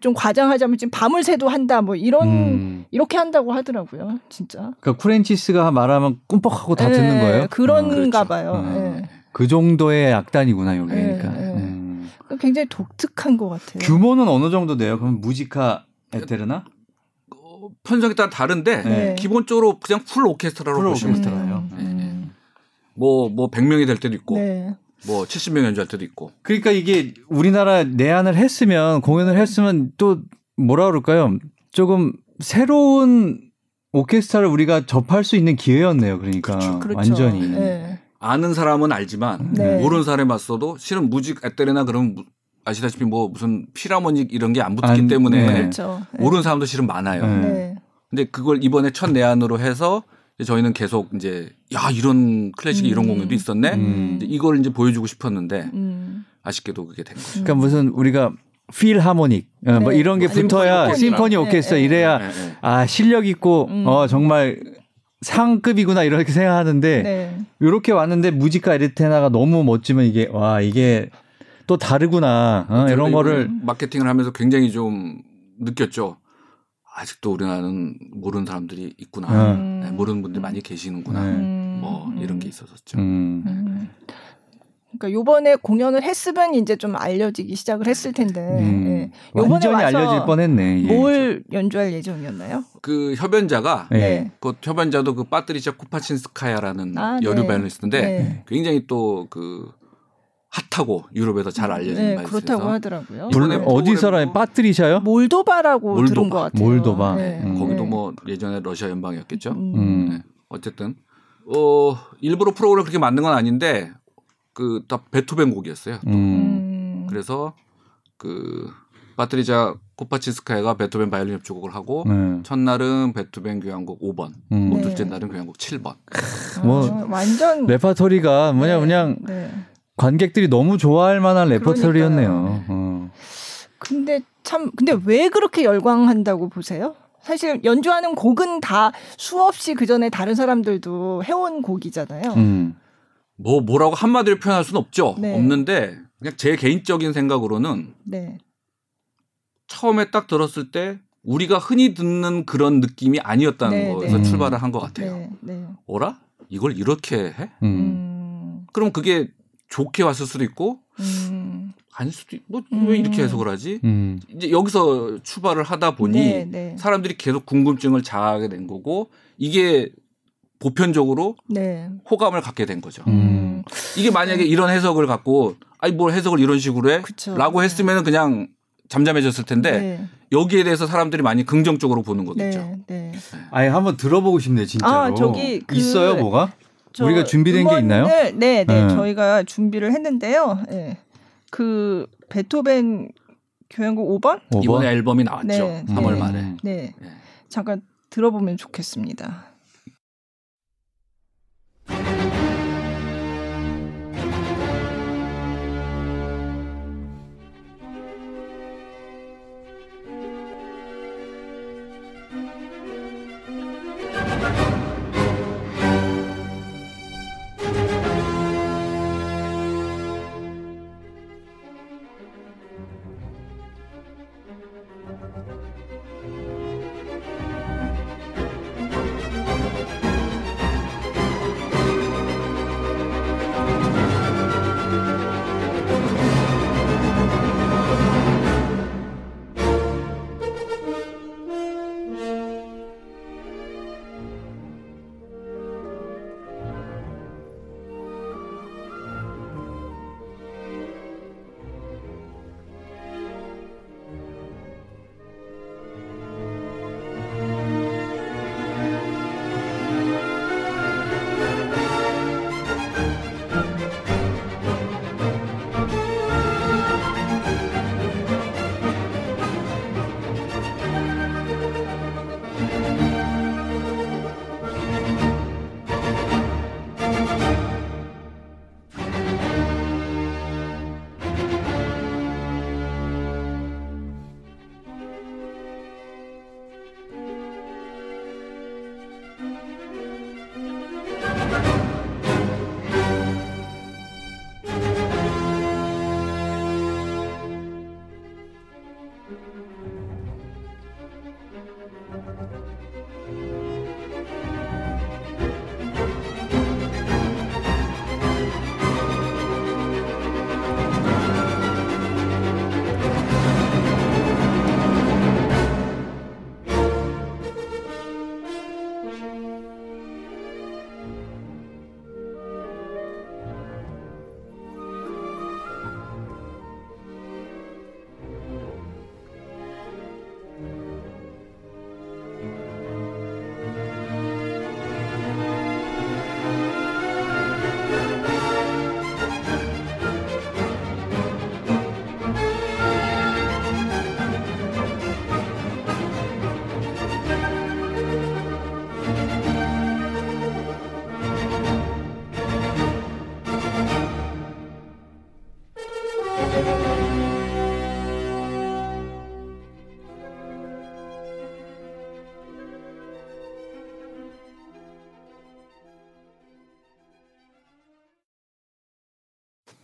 좀 과장하자면 지금 밤을 새도 한다 뭐 이런 음. 이렇게 한다고 하더라고요. 진짜. 그러니까 쿠렌치스가 말하면 꿈뻑하고 다 듣는 예, 거예요? 그런가 음. 그렇죠. 봐요. 음. 예. 그 정도의 악단이구나 여기 예, 그러니까. 예. 음. 굉장히 독특한 것 같아요. 규모는 어느 정도 돼요? 그럼 무지카 에테르나? 어, 편성에 따라 다른데 네. 기본적으로 그냥 full 오케스트라로 full 보시면 돼요. 오케스트라예요. 음, 음. 뭐뭐 100명이 될 때도 있고 네. 뭐 70명 연주할 때도 있고. 그러니까 이게 우리나라 내한을 했으면 공연을 했으면 또 뭐라 그럴까요? 조금 새로운 오케스트라를 우리가 접할 수 있는 기회였네요. 그러니까 그렇죠. 완전히. 네. 아는 사람은 알지만 네. 모르는 사람이 봤어도 실은 무직 에테레나 그러면 무- 아시다시피 뭐 무슨 피라모닉 이런 게 안 붙기 안- 때문에 네. 그렇죠. 네. 모르는 사람도 실은 많아요. 네. 네. 근데 그걸 이번에 첫 내한으로 해서 저희는 계속 이제 야 이런 클래식이 이런 음. 공연도 있었네. 음. 이걸 이제 보여주고 싶었는데 음. 아쉽게도 그게 된 거죠. 그러니까 무슨 우리가 필 하모닉 어, 뭐 네. 이런 게 붙어야. 심포니 오케스트라 네, 네. 이래야 네, 네. 아 실력 있고 음. 어 정말 상급이구나 이렇게 생각하는데 네. 이렇게 왔는데 무지카 에르테나가 너무 멋지면 이게 와 이게 또 다르구나 어, 이런 거를 마케팅을 하면서 굉장히 좀 느꼈죠. 아직도 우리나라는 모르는 사람들이 있구나. 음. 네, 모르는 분들이 많이 계시는구나. 네. 음. 뭐 이런 게 있었었죠. 음. 음. 그러니까 요번에 공연을 했으면 이제 좀 알려지기 시작을 했을 텐데. 음. 네. 요번에 완전히 와서 알려질 뻔했네. 이게. 뭘 연주할 예정이었나요? 그 협연자가 네. 그 협연자도 그 파트리샤 코파친스카야라는 아, 여류 네. 바이올리스트인데 네. 굉장히 또 그 핫하고 유럽에서 잘 알려진 네, 바이올리니스트에서 그렇다고 하더라고요. 불- 이번에 어디 사람이 파트리샤요? 몰도바라고 몰도바. 들은 것 같아요. 몰도바. 네. 음. 거기도 네. 뭐 예전에 러시아 연방이었겠죠. 음. 음. 네. 어쨌든 어 일부러 프로그램을 그렇게 만든 건 아닌데 그 다 베토벤 곡이었어요. 음. 음. 그래서 그 파트리자 코파친스카야가 베토벤 바이올린 협주곡을 하고 네. 첫날은 베토벤 교향곡 5번, 음. 뭐 네. 둘째 날은 교향곡 7번. 뭐 아, 완전 레파토리가 뭐냐 네. 그냥 네. 관객들이 너무 좋아할 만한 레퍼토리였네요. 어. 근데 참 근데 왜 그렇게 열광한다고 보세요? 사실 연주하는 곡은 다 수없이 그 전에 다른 사람들도 해온 곡이잖아요. 음. 뭐 뭐라고 한마디로 표현할 수는 없죠. 네. 없는데 그냥 제 개인적인 생각으로는 네. 처음에 딱 들었을 때 우리가 흔히 듣는 그런 느낌이 아니었다는 네, 거에서 네. 출발을 한 것 같아요. 네. 네. 어라? 이걸 이렇게 해? 음. 음. 그럼 그게 좋게 왔을 수도 있고 음. 아닐 수도 있고 음. 뭐왜 이렇게 해석을 하지? 음. 이제 여기서 출발을 하다 보니 네, 네. 사람들이 계속 궁금증을 자아하게 된 거고 이게 보편적으로 네. 호감을 갖게 된 거죠. 음. 이게 만약에 이런 해석을 갖고 아니 뭘 해석을 이런 식으로 해? 그쵸. 라고 했으면 그냥 잠잠해졌을 텐데 네. 여기에 대해서 사람들이 많이 긍정적으로 보는 거겠죠. 네. 네. 아예 한번 들어보고 싶네 진짜로. 아, 저기 그- 있어요 뭐가? 저 우리가 준비된 게 있나요? 네, 네, 네. 저희가 준비를 했는데요. 네. 그 베토벤 교향곡 5번? 뭐 이번에 앨범이 나왔죠. 네, 3월 네. 말에. 네. 네. 잠깐 들어보면 좋겠습니다.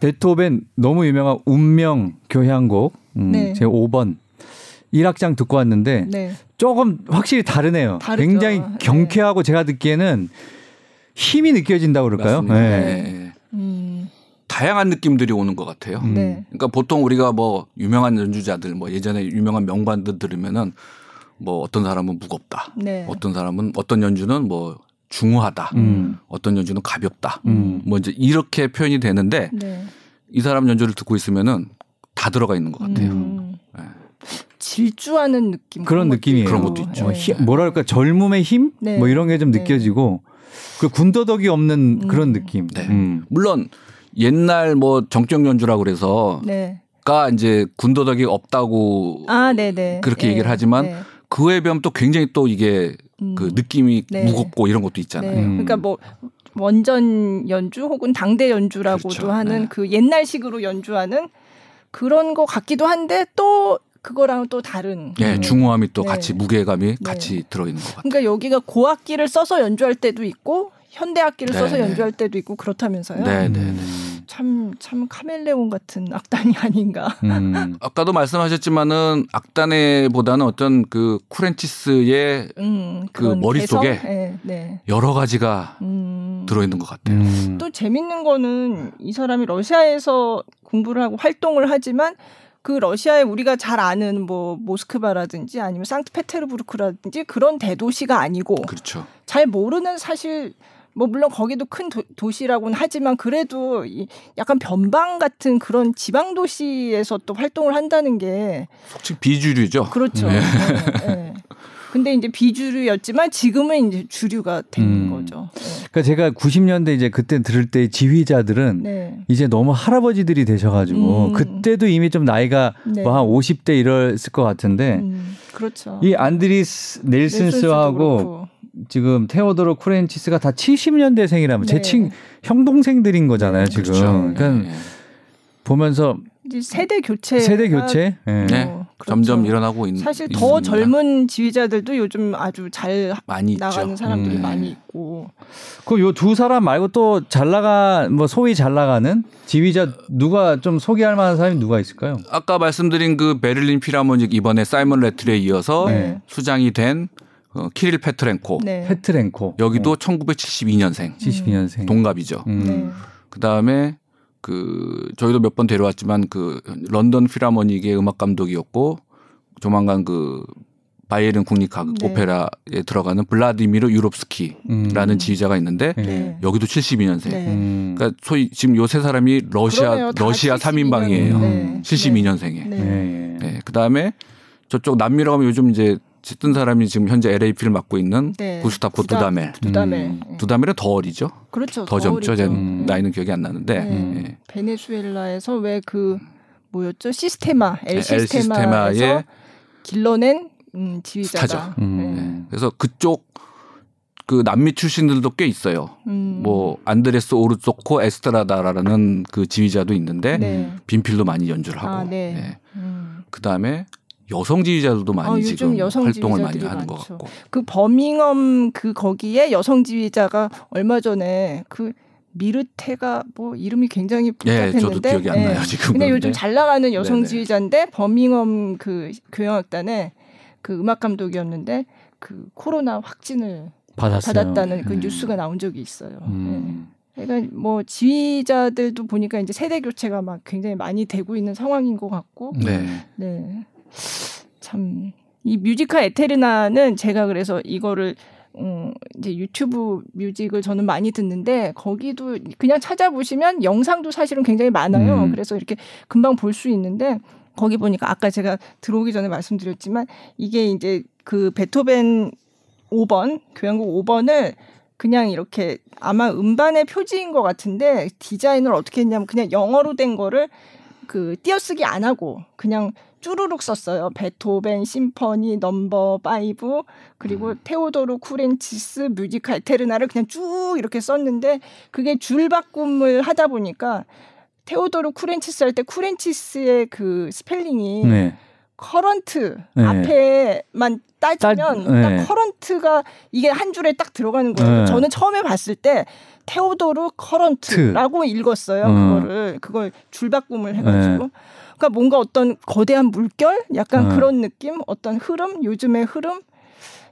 베토벤 너무 유명한 운명 교향곡 음, 네. 제 5번 1악장 듣고 왔는데 네. 조금 확실히 다르네요. 다르죠. 굉장히 네. 경쾌하고 제가 듣기에는 힘이 느껴진다고 그럴까요? 네. 네. 음, 다양한 느낌들이 오는 것 같아요. 음. 네. 그러니까 보통 우리가 뭐 유명한 연주자들 뭐 예전에 유명한 명반들 들으면은 뭐 어떤 사람은 무겁다. 네. 어떤 사람은 어떤 연주는 뭐 중후하다. 음. 어떤 연주는 가볍다. 음. 뭐 이제 이렇게 표현이 되는데 네. 이 사람 연주를 듣고 있으면은 다 들어가 있는 것 같아요. 음. 네. 질주하는 느낌 그런 느낌이에요. 그런 것도 있죠. 어, 힘- 뭐랄까 젊음의 힘? 네. 뭐 이런 게좀 네. 느껴지고 그 군더더기 없는 음. 그런 느낌. 네. 음. 물론 옛날 뭐 정적 연주라고 그래서 네. 가 이제 군더더기 없다고 아, 네, 네. 그렇게 네. 얘기를 하지만 네. 그에 비하면 또 굉장히 또 이게 음. 그 느낌이 네. 무겁고 이런 것도 있잖아요. 네. 음. 그러니까 뭐 원전 연주 혹은 당대 연주라고도 그렇죠. 하는 네. 그 옛날식으로 연주하는 그런 거 같기도 한데 또 그거랑 또 다른. 예, 음. 중후함이 또 네. 같이 무게감이 네. 같이 들어있는 것 같아요. 그러니까 여기가 고악기를 써서 연주할 때도 있고 현대 악기를 네, 써서 네. 연주할 때도 있고 그렇다면서요. 네, 네, 네. 음. 참, 참 카멜레온 같은 악단이 아닌가. 음. 아까도 말씀하셨지만은 악단에 보다는 어떤 그 쿠렌치스의 음, 그 머릿속에? 네, 네. 여러 가지가 음. 들어있는 것 같아요. 음. 또 재밌는 거는 이 사람이 러시아에서 공부를 하고 활동을 하지만 그 러시아에 우리가 잘 아는 뭐 모스크바라든지 아니면 상트페테르부르크라든지 그런 대도시가 아니고 그렇죠. 잘 모르는 사실 뭐 물론 거기도 큰 도, 시라고는 하지만 그래도 이 약간 변방 같은 그런 지방 도시에서 또 활동을 한다는 게 솔직히 비주류죠. 그렇죠. 네. 네, 네. 근데 이제 비주류였지만 지금은 이제 주류가 된 음. 거죠. 그러니까 제가 90년대 이제 그때 들을 때 지휘자들은 네. 네. 이제 너무 할아버지들이 되셔가지고 음. 그때도 이미 좀 나이가 네. 뭐한 50대 이랬을 것 같은데 음, 그렇죠. 이 안드리스 넬슨스하고. 지금 테오도로 쿠렌치스가 다 70년대생이라면 네. 제친 형동생들인 거잖아요 네. 지금. 그렇죠. 그러니까 예, 예. 보면서 이제 세대 교체 세대 교체. 예. 네. 어, 그렇죠. 점점 일어나고 있는 사실 있습니다. 더 젊은 지휘자들도 요즘 아주 잘 많이 있죠. 나가는 사람들이 음. 많이 있고 그요 두 사람 말고 또 잘 나가 뭐 소위 잘 나가는 지휘자 누가 좀 소개할 만한 사람이 누가 있을까요? 아까 말씀드린 그 베를린 필하모닉 이번에 사이먼 레틀에 이어서 네. 수장이 된 어, 키릴 페트렌코 네. 페트렌코 여기도 1972년생 72년생. 동갑이죠. 음. 네. 그 다음에 그 저희도 몇 번 데려왔지만 그 런던 필하모닉의 음악 감독이었고 조만간 그 바이에른 국립 가- 네. 오페라에 들어가는 블라디미르 유롭스키라는 음. 지휘자가 있는데 예. 네. 여기도 72년생. 네. 음. 그러니까 소위 지금 요 세 사람이 러시아 그러네요. 러시아 72 3인방이에요. 년생. 네. 72년생에. 네. 예, 예. 네. 그다음에 저쪽 남미라고 하면 요즘 이제 뜬 사람이 지금 현재 LAP를 맡고 있는 네. 구스타프 두다- 두다멜. 두다멜. 음. 네. 두다멜은 더 어리죠. 그렇죠. 더 젊죠. 제. 음. 나이는 기억이 안 나는데. 네. 예. 베네수엘라에서 왜 그 뭐였죠? 시스테마, 네, 엘엘 시스테마에서 시스테마의 길러낸 음, 지휘자다. 스타죠. 음. 네. 그래서 그쪽 그 남미 출신들도 꽤 있어요. 네. 음. 뭐 안드레스 오르소코 에스트라다라는 그 지휘자도 있는데 네. 빈필도 많이 연주를 하고. 아, 네. 네. 음. 그 다음에 여성 지휘자들도 많이 아, 요즘 지금 여성 활동을 많이 하는 것 많죠. 같고. 그 버밍엄 그 거기에 여성 지휘자가 얼마 전에 그 미르테가 뭐 이름이 굉장히 예, 복잡했는데 저도 기억이 안 예. 나요 지금. 근데 요즘 잘 나가는 여성 네네. 지휘자인데 버밍엄 그 교향악단의 그 음악 감독이었는데 그 코로나 확진을 받았어요. 받았다는 그 음. 뉴스가 나온 적이 있어요. 음. 예. 그러니까 뭐 지휘자들도 보니까 이제 세대 교체가 막 굉장히 많이 되고 있는 상황인 것 같고 네. 네. 참, 이 뮤지카 에테르나는 제가 그래서 이거를, 음, 이제 유튜브 뮤직을 저는 많이 듣는데, 거기도 그냥 찾아보시면 영상도 사실은 굉장히 많아요. 음. 그래서 이렇게 금방 볼 수 있는데, 거기 보니까 아까 제가 들어오기 전에 말씀드렸지만, 이게 이제 그 베토벤 5번, 교향곡 5번을 그냥 이렇게 아마 음반의 표지인 것 같은데, 디자인을 어떻게 했냐면 그냥 영어로 된 거를 그 띄어쓰기 안 하고 그냥 쭈루룩 썼어요. 베토벤 symphony number 5 그리고 테오도르 쿠렌치스 뮤지카 에테르나를 그냥 쭉 이렇게 썼는데 그게 줄 바꿈을 하다 보니까 테오도르 쿠렌치스 할 때 쿠렌치스의 그 스펠링이 네. Current 네. 앞에만 따지면 따- 네. 딱 Current가 이게 한 줄에 딱 들어가는 거예요. 네. 저는 처음에 봤을 때 테오도르 Current라고 읽었어요. 음. 그거를 그걸 줄바꿈을 해가지고. 그러니까 뭔가 어떤 거대한 물결, 약간 음. 그런 느낌, 어떤 흐름, 요즘의 흐름,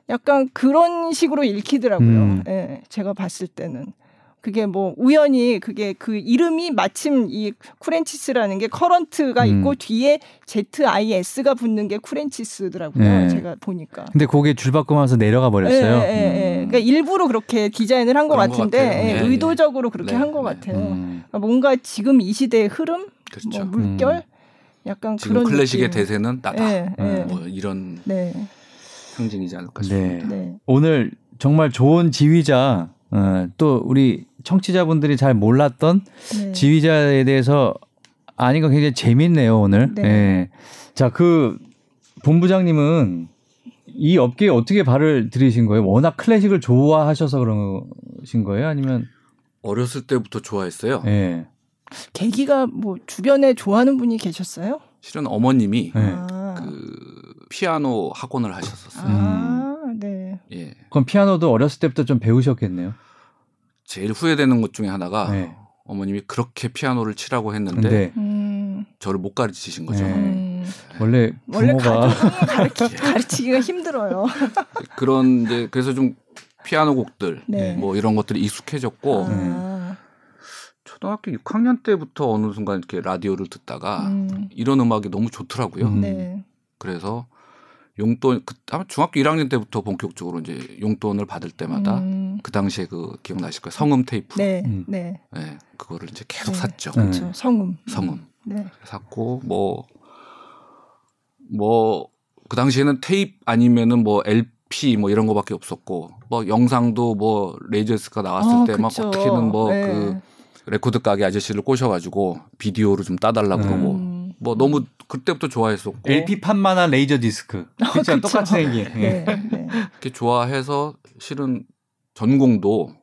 약간 그런 식으로 읽히더라고요. 음. 예, 제가 봤을 때는. 그게 뭐 우연히 그게 그 이름이 마침 이 쿠렌치스라는 게 Current가 음. 있고 뒤에 ZIS가 붙는 게 쿠렌치스더라고요. 네. 제가 보니까. 근데 그게 줄바꿈하면서 내려가 버렸어요. 예, 예, 예. 그러니까 일부러 그렇게 디자인을 한것것 같은데 같아요. 예, 네, 의도적으로 그렇게 네, 한것 네. 같아요. 음. 그러니까 뭔가 지금 이 시대의 흐름, 그렇죠. 뭐 물결, 약간 지금 그런 클래식의 느낌. 대세는 나다. 예, 예. 뭐 이런 네, 상징이지 않을까 네. 싶습니다. 네. 오늘 정말 좋은 지휘자, 어, 또 우리 청취자분들이 잘 몰랐던 네. 지휘자에 대해서 아닌 거 굉장히 재밌네요 오늘. 네. 예. 자, 그 본부장님은 이 업계에 어떻게 발을 들이신 거예요? 워낙 클래식을 좋아하셔서 그러신 거예요? 아니면 어렸을 때부터 좋아했어요. 예. 계기가 뭐 주변에 좋아하는 분이 계셨어요? 실은 어머님이 예. 아, 그 피아노 학원을 하셨었어요. 아, 네. 예. 그럼 피아노도 어렸을 때부터 좀 배우셨겠네요. 제일 후회되는 것 중에 하나가 네. 어머님이 그렇게 피아노를 치라고 했는데 근데 음, 저를 못 가르치신 거죠. 네. 음. 원래 원래 부모가 가르치, 가르치기가 힘들어요. 그런 이제 그래서 좀 피아노 곡들 네. 뭐 이런 것들이 익숙해졌고 아, 초등학교 6학년 때부터 어느 순간 이렇게 라디오를 듣다가 음, 이런 음악이 너무 좋더라고요. 음. 네. 그래서 용돈 그 아마 중학교 1학년 때부터 본격적으로 이제 용돈을 받을 때마다 음, 그 당시에 그 기억나실 거예요. 성음 테이프. 네, 음. 네. 네, 그거를 이제 계속 네. 샀죠. 네. 그렇죠. 성음. 성음 네. 샀고 뭐 뭐 그 당시에는 테이프 아니면은 뭐 LP 뭐 이런 거밖에 없었고 뭐 영상도 뭐 레이저 디스크가 나왔을 아, 때막 그쵸. 어떻게든 뭐그 네. 레코드 가게 아저씨를 꼬셔가지고 비디오로 좀 따달라 네. 그러고 음. 뭐 너무 그때부터 좋아했었고 LP 판만한 레이저 디스크. 진짜 그쵸. 똑같은 얘기. 예. 네, 네. 이렇게 좋아해서 실은 전공도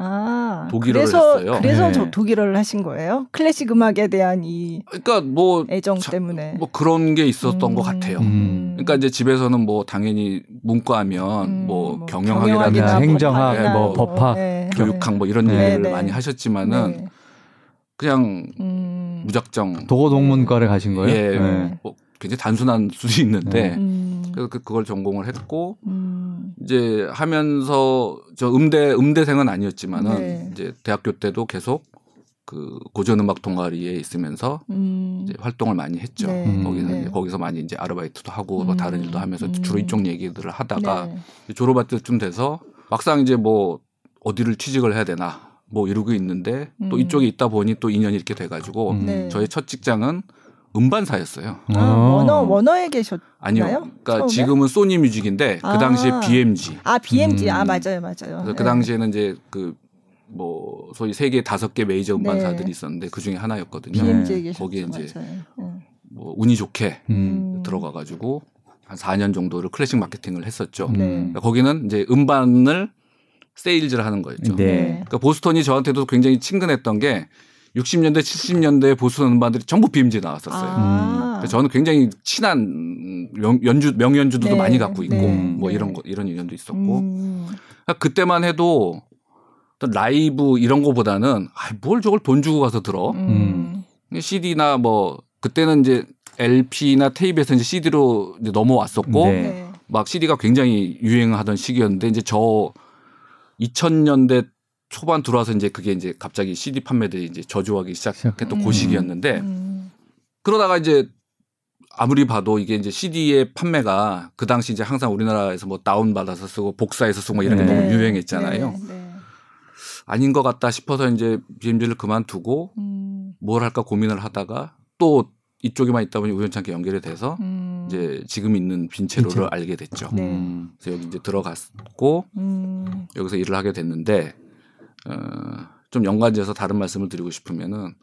아, 독일어를 그래서 했어요. 그래서 네. 저 독일어를 하신 거예요? 클래식 음악에 대한 이 그러니까 뭐 애정 자- 때문에. 뭐 그런 게 있었던 음. 것 같아요. 음. 그러니까 이제 집에서는 뭐 당연히 문과하면 음, 뭐 뭐 경영학이라든지 뭐 행정학, 예, 뭐 법학, 네, 교육학 뭐 이런 네. 얘기를 네. 많이 하셨지만은 네. 그냥 음. 무작정 도고 동문과를 가신 거예요? 예, 네. 뭐 굉장히 단순한 수도 있는데 음. 그래서 그- 그걸 전공을 했고 음. 이제 하면서 저 음대 음대생은 아니었지만은 네. 이제 대학교 때도 계속 그 고전 음악 동아리에 있으면서 음. 이제 활동을 많이 했죠. 네. 음. 거기서 네. 거기서 많이 이제 아르바이트도 하고 뭐 음. 다른 일도 하면서 음. 주로 이쪽 얘기들을 하다가 네. 졸업할 때쯤 돼서 막상 이제 뭐 어디를 취직을 해야 되나 뭐 이러고 있는데 또 음. 이쪽에 있다 보니 또 인연이 이렇게 돼가지고 음. 네. 저의 첫 직장은 음반사였어요. 아, 어. 원어 원어에 계셨. 아니요. 그러니까 처음에? 지금은 소니 뮤직인데 그 아. 당시에 BMG. 아 BMG 음. 아 맞아요 맞아요. 그래서 그 네. 당시에는 이제 그 뭐 소위 세계 다섯 개 메이저 음반사들이 네. 있었는데 그 중에 하나였거든요. BMG에 네. 계셨죠. 거기에 이제 맞아요. 네. 뭐 운이 좋게 음. 들어가가지고 한 4년 정도를 클래식 마케팅을 했었죠. 네. 그러니까 거기는 이제 음반을 세일즈를 하는 거였죠. 네. 그러니까 보스턴이 저한테도 굉장히 친근했던 게 60년대, 70년대 보스턴 음반들이 전부 BMG 나왔었어요. 아. 그래서 저는 굉장히 친한 명, 연주 명연주들도 네. 많이 갖고 있고 네. 뭐 네. 이런 거 이런 인연도 있었고 음. 그러니까 그때만 해도 라이브 이런 거보다는 아, 뭘 저걸 돈 주고 가서 들어 음. CD나 뭐 그때는 이제 LP나 테이프에서 이제 CD로 이제 넘어왔었고 네. 네. 막 CD가 굉장히 유행하던 시기였는데 이제 저 2000년대 초반 들어와서 이제 그게 이제 갑자기 CD 판매들이 이제 저조하기 시작했던 음. 그 시기였는데 음. 그러다가 이제 아무리 봐도 이게 이제 CD의 판매가 그 당시 이제 항상 우리나라에서 뭐 다운 받아서 쓰고 복사해서 쓰고 뭐 이런 게 네. 너무 유행했잖아요. 네. 네. 아닌 것 같다 싶어서 이제 BMG를 그만두고 음. 뭘 할까 고민을 하다가 또 이쪽에만 있다 보니 우연찮게 연결이 돼서 음. 이제 지금 있는 빈체로를 빈체로. 알게 됐죠. 네. 음. 그래서 여기 이제 들어갔고 음. 여기서 일을 하게 됐는데 어, 좀 연관지어서 다른 말씀을 드리고 싶으면은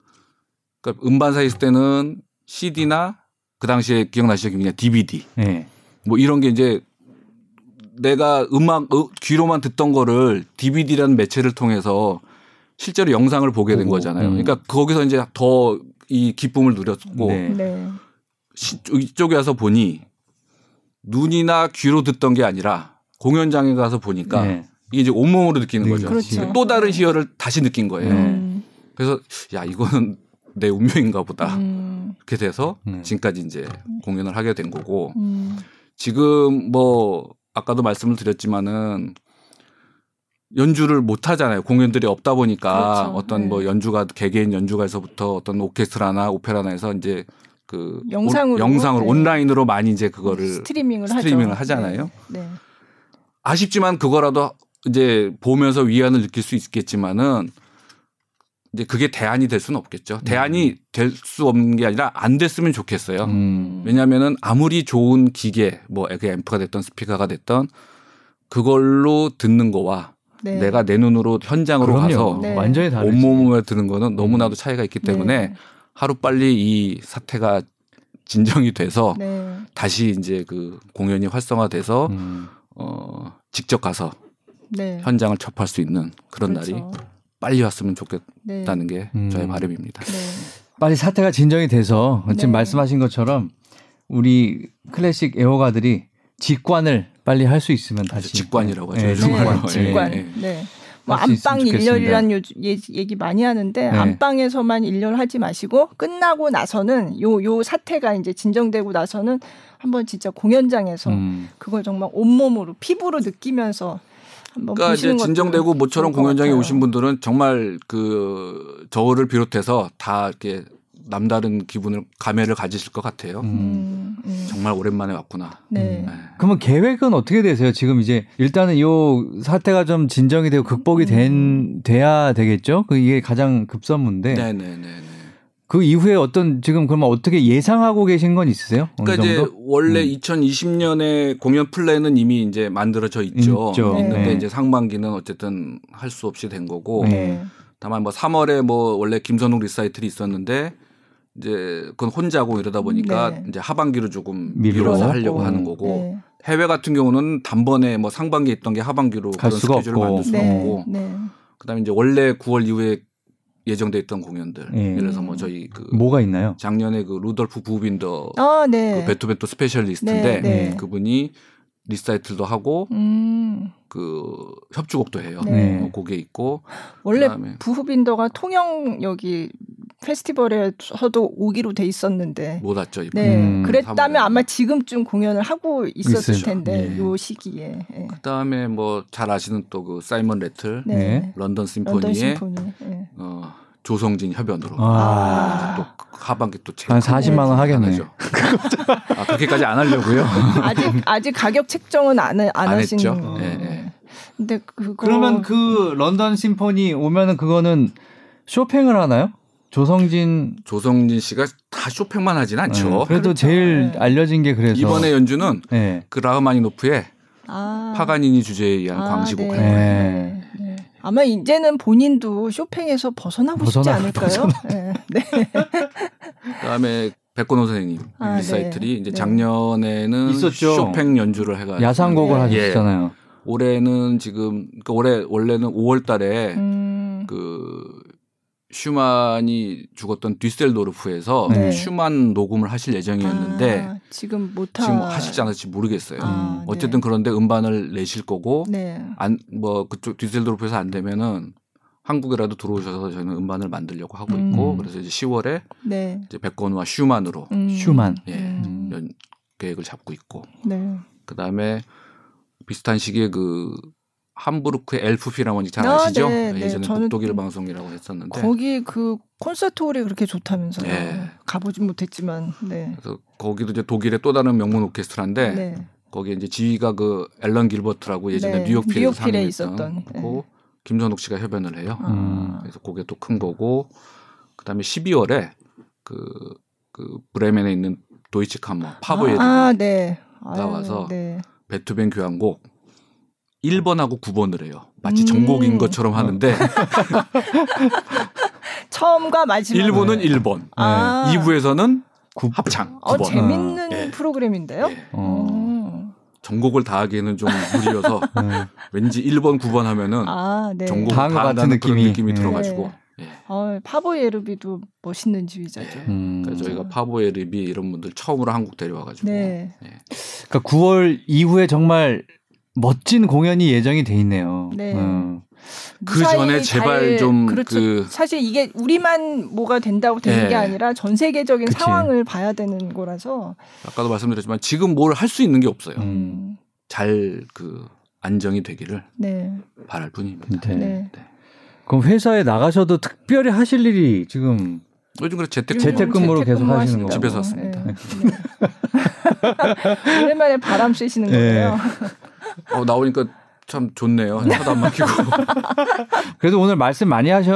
그러니까 음반사에 있을 때는 CD나 그 당시에 기억나시죠? 그냥 DVD 네. 뭐 이런 게 이제 내가 음악 어, 귀로만 듣던 거를 DVD라는 매체를 통해서 실제로 영상을 보게 된 거잖아요. 음. 그러니까 거기서 이제 더 이 기쁨을 누렸고 네. 네. 시- 이쪽에 와서 보니 눈이나 귀로 듣던 게 아니라 공연장에 가서 보니까 네. 이제 온몸으로 느끼는 거죠. 그렇죠. 또 다른 희열을 다시 느낀 거예요. 네. 음. 그래서 야 이거는 내 운명인가 보다. 음. 그렇게 돼서 네. 지금까지 이제 공연을 하게 된 거고 음. 지금 뭐 아까도 말씀을 드렸지만은 연주를 못 하잖아요. 공연들이 없다 보니까 그렇죠. 어떤 뭐 네. 연주가 개개인 연주가에서부터 어떤 오케스트라나 오페라나 해서 이제 그 영상으로, 온- 영상으로 네. 온라인으로 많이 이제 그거를 스트리밍을, 스트리밍을. 하잖아요. 네. 네. 아쉽지만 그거라도 이제 보면서 위안을 느낄 수 있겠지만은 이제 그게 대안이 될 수는 없겠죠. 대안이 될수 없는 게 아니라 안 됐으면 좋겠어요. 음. 왜냐하면은 아무리 좋은 기계 뭐 그 앰프가 됐던 스피커가 됐던 그걸로 듣는 거와 네. 내가 내 눈으로 현장으로 그럼요. 가서 네. 완전히 다르지. 온몸을 드는 거는 너무나도 차이가 있기 때문에 네. 하루 빨리 이 사태가 진정이 돼서 네. 다시 이제 그 공연이 활성화돼서 음. 어 직접 가서 네. 현장을 접할 수 있는 그런 그렇죠. 날이 빨리 왔으면 네. 좋겠다는 게 음. 저의 바람입니다. 네. 빨리 사태가 진정이 돼서 지금 네. 말씀하신 것처럼 우리 클래식 애호가들이 직관을 빨리 할 수 있으면 다시 직관이라고 하죠. 네, 직관. 네. 직관. 예, 예. 네. 뭐 안방. 일렬이란 요, 예- 얘기 많이 하는데 네. 안방에서만 일렬 하지 마시고 끝나고 나서는 요 요 사태가 이제 진정되고 나서는 한번 진짜 공연장에서 음. 그걸 정말 온몸으로 피부로 느끼면서 그러니까 이제 진정되고 모처럼 공연장에 같아요. 오신 분들은 정말 그 저를 비롯해서 다 이렇게 남다른 기분을 감회를 가지실 것 같아요. 음. 음, 음. 정말 오랜만에 왔구나. 네. 네. 그러면 계획은 어떻게 되세요? 지금 이제 일단은 요 사태가 좀 진정이 되고 극복이 된 돼야 되겠죠? 그 이게 가장 급선무인데 네, 네, 네, 네. 그 이후에 어떤 지금 그러면 어떻게 예상하고 계신 건 있으세요? 어느 그러니까 이제 정도? 원래 음. 2020년에 공연 플랜은 이미 이제 만들어져 있죠. 있죠. 네. 있는데 네. 이제 상반기는 어쨌든 할 수 없이 된 거고 네. 다만 뭐 3월에 뭐 원래 김선욱 리사이틀이 있었는데 이제 그건 혼자고 이러다 보니까 네. 이제 하반기로 조금. 밀어서 하려고 음, 하는 거고 네. 해외 같은 경우는 단번에 뭐 상반기에 있던 게 하반기로 갈 그런 수가 스케줄을 없고. 만들 수는 네. 없고 네. 그다음에 이제 원래 9월 이후에 예정돼 있던 공연들 예. 예를 들어서 뭐 저희 그 뭐가 있나요? 작년에 그 루돌프 부흐빈더 아, 네. 그 베토벤 또 specialist인데 네, 네. 그분이 리사이틀도 하고 음. 그 협주곡도 해요. 네. 뭐 곡에 있고 원래 그다음에 부흐빈더가 통영 여기 페스티벌에서도 오기로 돼 있었는데 못 왔죠 이번. 네 음, 그랬다면. 아마 지금쯤 공연을 하고 있었을 있었죠. 텐데 예. 요 시기에 예. 그다음에 뭐 잘 아시는 또 그 사이먼 래틀 네. 네. 런던 런던 심포니의 심포니 예. 어, 조성진 협연으로 아, 또 하반기 또 한 티켓 40만 원 하겠네. 하죠. 아 그렇게까지 안 하려고요. 아직 아직 가격 책정은 안, 해- 안, 안 하신 했죠. 예, 예. 근데 그거 그러면 그 런던 심포니 오면은 그거는 쇼팽을 하나요? 조성진 조성진 씨가 다 쇼팽만 하진 않죠. 네, 그래도 그렇죠. 제일 네. 알려진 게 그래서 이번에 연주는 네. 그 라흐마니노프의 아, 파가니니 주제에 의한 아, 광시곡 네. 네. 네. 아마 이제는 본인도 쇼팽에서 벗어나고 싶지 벗어나- 않을까요? 네. 네. 그다음에 백건호 선생님 아, 리사이틀이 네. 이제 네. 작년에는 있었죠. 쇼팽 연주를 해가지고 야상곡을 네. 하셨잖아요. 올해는 지금 그러니까 올해 원래는 5월달에 음, 그 슈만이 죽었던 뒤셀도르프에서 네. 슈만 녹음을 하실 예정이었는데 아, 지금 못 하 지금 하실지 안 하실지 모르겠어요. 아, 음. 어쨌든 그런데 음반을 내실 거고 네. 안뭐 그쪽 뒤셀도르프에서 안 되면은 한국이라도 들어오셔서 저희는 음반을 만들려고 하고 있고 음. 그래서 이제 10월에 네. 이제 백건우와 슈만으로 음. 슈만. 예, 음. 연 계획을 잡고 있고 네. 그다음에 비슷한 시기에 그 함부르크의 엘프 피라모닉 잘 아, 아시죠? 네, 네. 예전에 저는 독일 방송이라고 했었는데 거기 그 콘서트 홀이 그렇게 좋다면서요. 네. 가보진 못했지만, 네. 그래서 거기도 이제 독일의 또 다른 명문 오케스트라인데 네. 거기에 이제 지휘가 그 앨런 길버트라고 예전에 네, 뉴욕 필에 뉴욕필에 있었던 네. 고 김선욱 씨가 협연을 해요. 음. 아, 그래서 그게 또 큰 거고 그다음에 12월에 그, 그 브레멘에 있는 도이치 카머 파보에 아, 네. 아유, 나와서 네. 베토벤 교향곡 1번하고 9번을 해요. 마치 음. 전곡인 것처럼 하는데 처음과 마지막. 1부는 1번, 아. 2부에서는 합창 어, 9번. 재밌는 예. 프로그램인데요. 예. 어. 음. 전곡을 다 하기에는 좀 무리여서 네. 왠지 1번, 9번 하면은 아, 네. 전곡을 다 같은 느낌이. 느낌이 예. 들어가지고 예. 어, 파보 예르비도 멋있는 지휘자죠. 예. 음. 그래서 저희가 파보의 립이 이런 분들 처음으로 한국 데려와가지고 네. 예. 그러니까 9월 이후에 정말 멋진 공연이 예정이 돼 있네요. 네. 어. 그 전에 제발 잘- 좀 그렇죠. 그- 사실 이게 우리만 뭐가 된다고 되는 네. 게 아니라 전 세계적인 그치. 상황을 봐야 되는 거라서 아까도 말씀드렸지만 지금 뭘 할 수 있는 게 없어요. 음. 음, 잘그 안정이 되기를 네, 바랄 뿐입니다. 네. 네. 그럼 회사에 나가셔도 특별히 하실 일이 지금 요즘 그래 재택 재택근무로 계속 하시는 하신다고. 집에서 왔습니다. 네. 네. 오랜만에 바람 쐬시는 네. 거예요. 어, 나오니까 참 좋네요. 차도 안 막히고. 그래도 오늘 말씀 많이 조금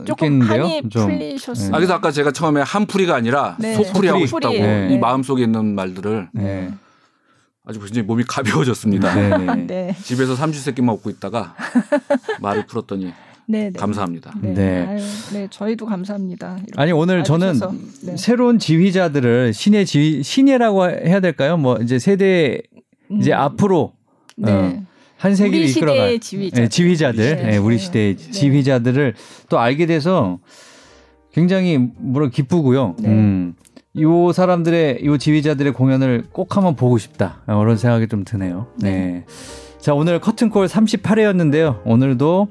하셨겠는데요? 한이 좀. 풀리셨어요. 아, 그래서 아까 제가 처음에 한풀이가 아니라 네. 속풀이 하고 속풀이. 싶다고 네. 이 마음속에 있는 말들을 네. 아주 굉장히 몸이 가벼워졌습니다. 네. 네. 네, 집에서 삼시세끼만 먹고 있다가 말을 풀었더니 네, 네. 감사합니다. 네. 네. 아유, 네, 저희도 감사합니다. 이렇게 아니 오늘 저는. 네. 새로운 지휘자들을 신예 지휘 신예라고 해야 될까요? 뭐 이제 세대 이제 음, 앞으로 네. 어, 한 세기를 우리 이끌어갈 시대의 지휘자들. 네, 지휘자들, 네. 네, 우리 네. 시대의 네. 지휘자들을 또 알게 돼서 굉장히 뭐라 기쁘고요. 네. 음. 요 사람들의 요 지휘자들의 공연을 꼭 한번 보고 싶다. 어, 그런 생각이 좀 드네요. 네. 자, 오늘 커튼콜 38회였는데요. 오늘도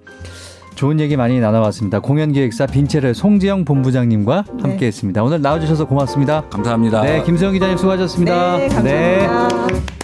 좋은 얘기 많이 나눠봤습니다. 공연기획사 빈체르 송지영 본부장님과 네. 함께 했습니다. 오늘 나와주셔서 고맙습니다. 감사합니다. 네, 김수영 기자님 수고하셨습니다. 네, 감사합니다.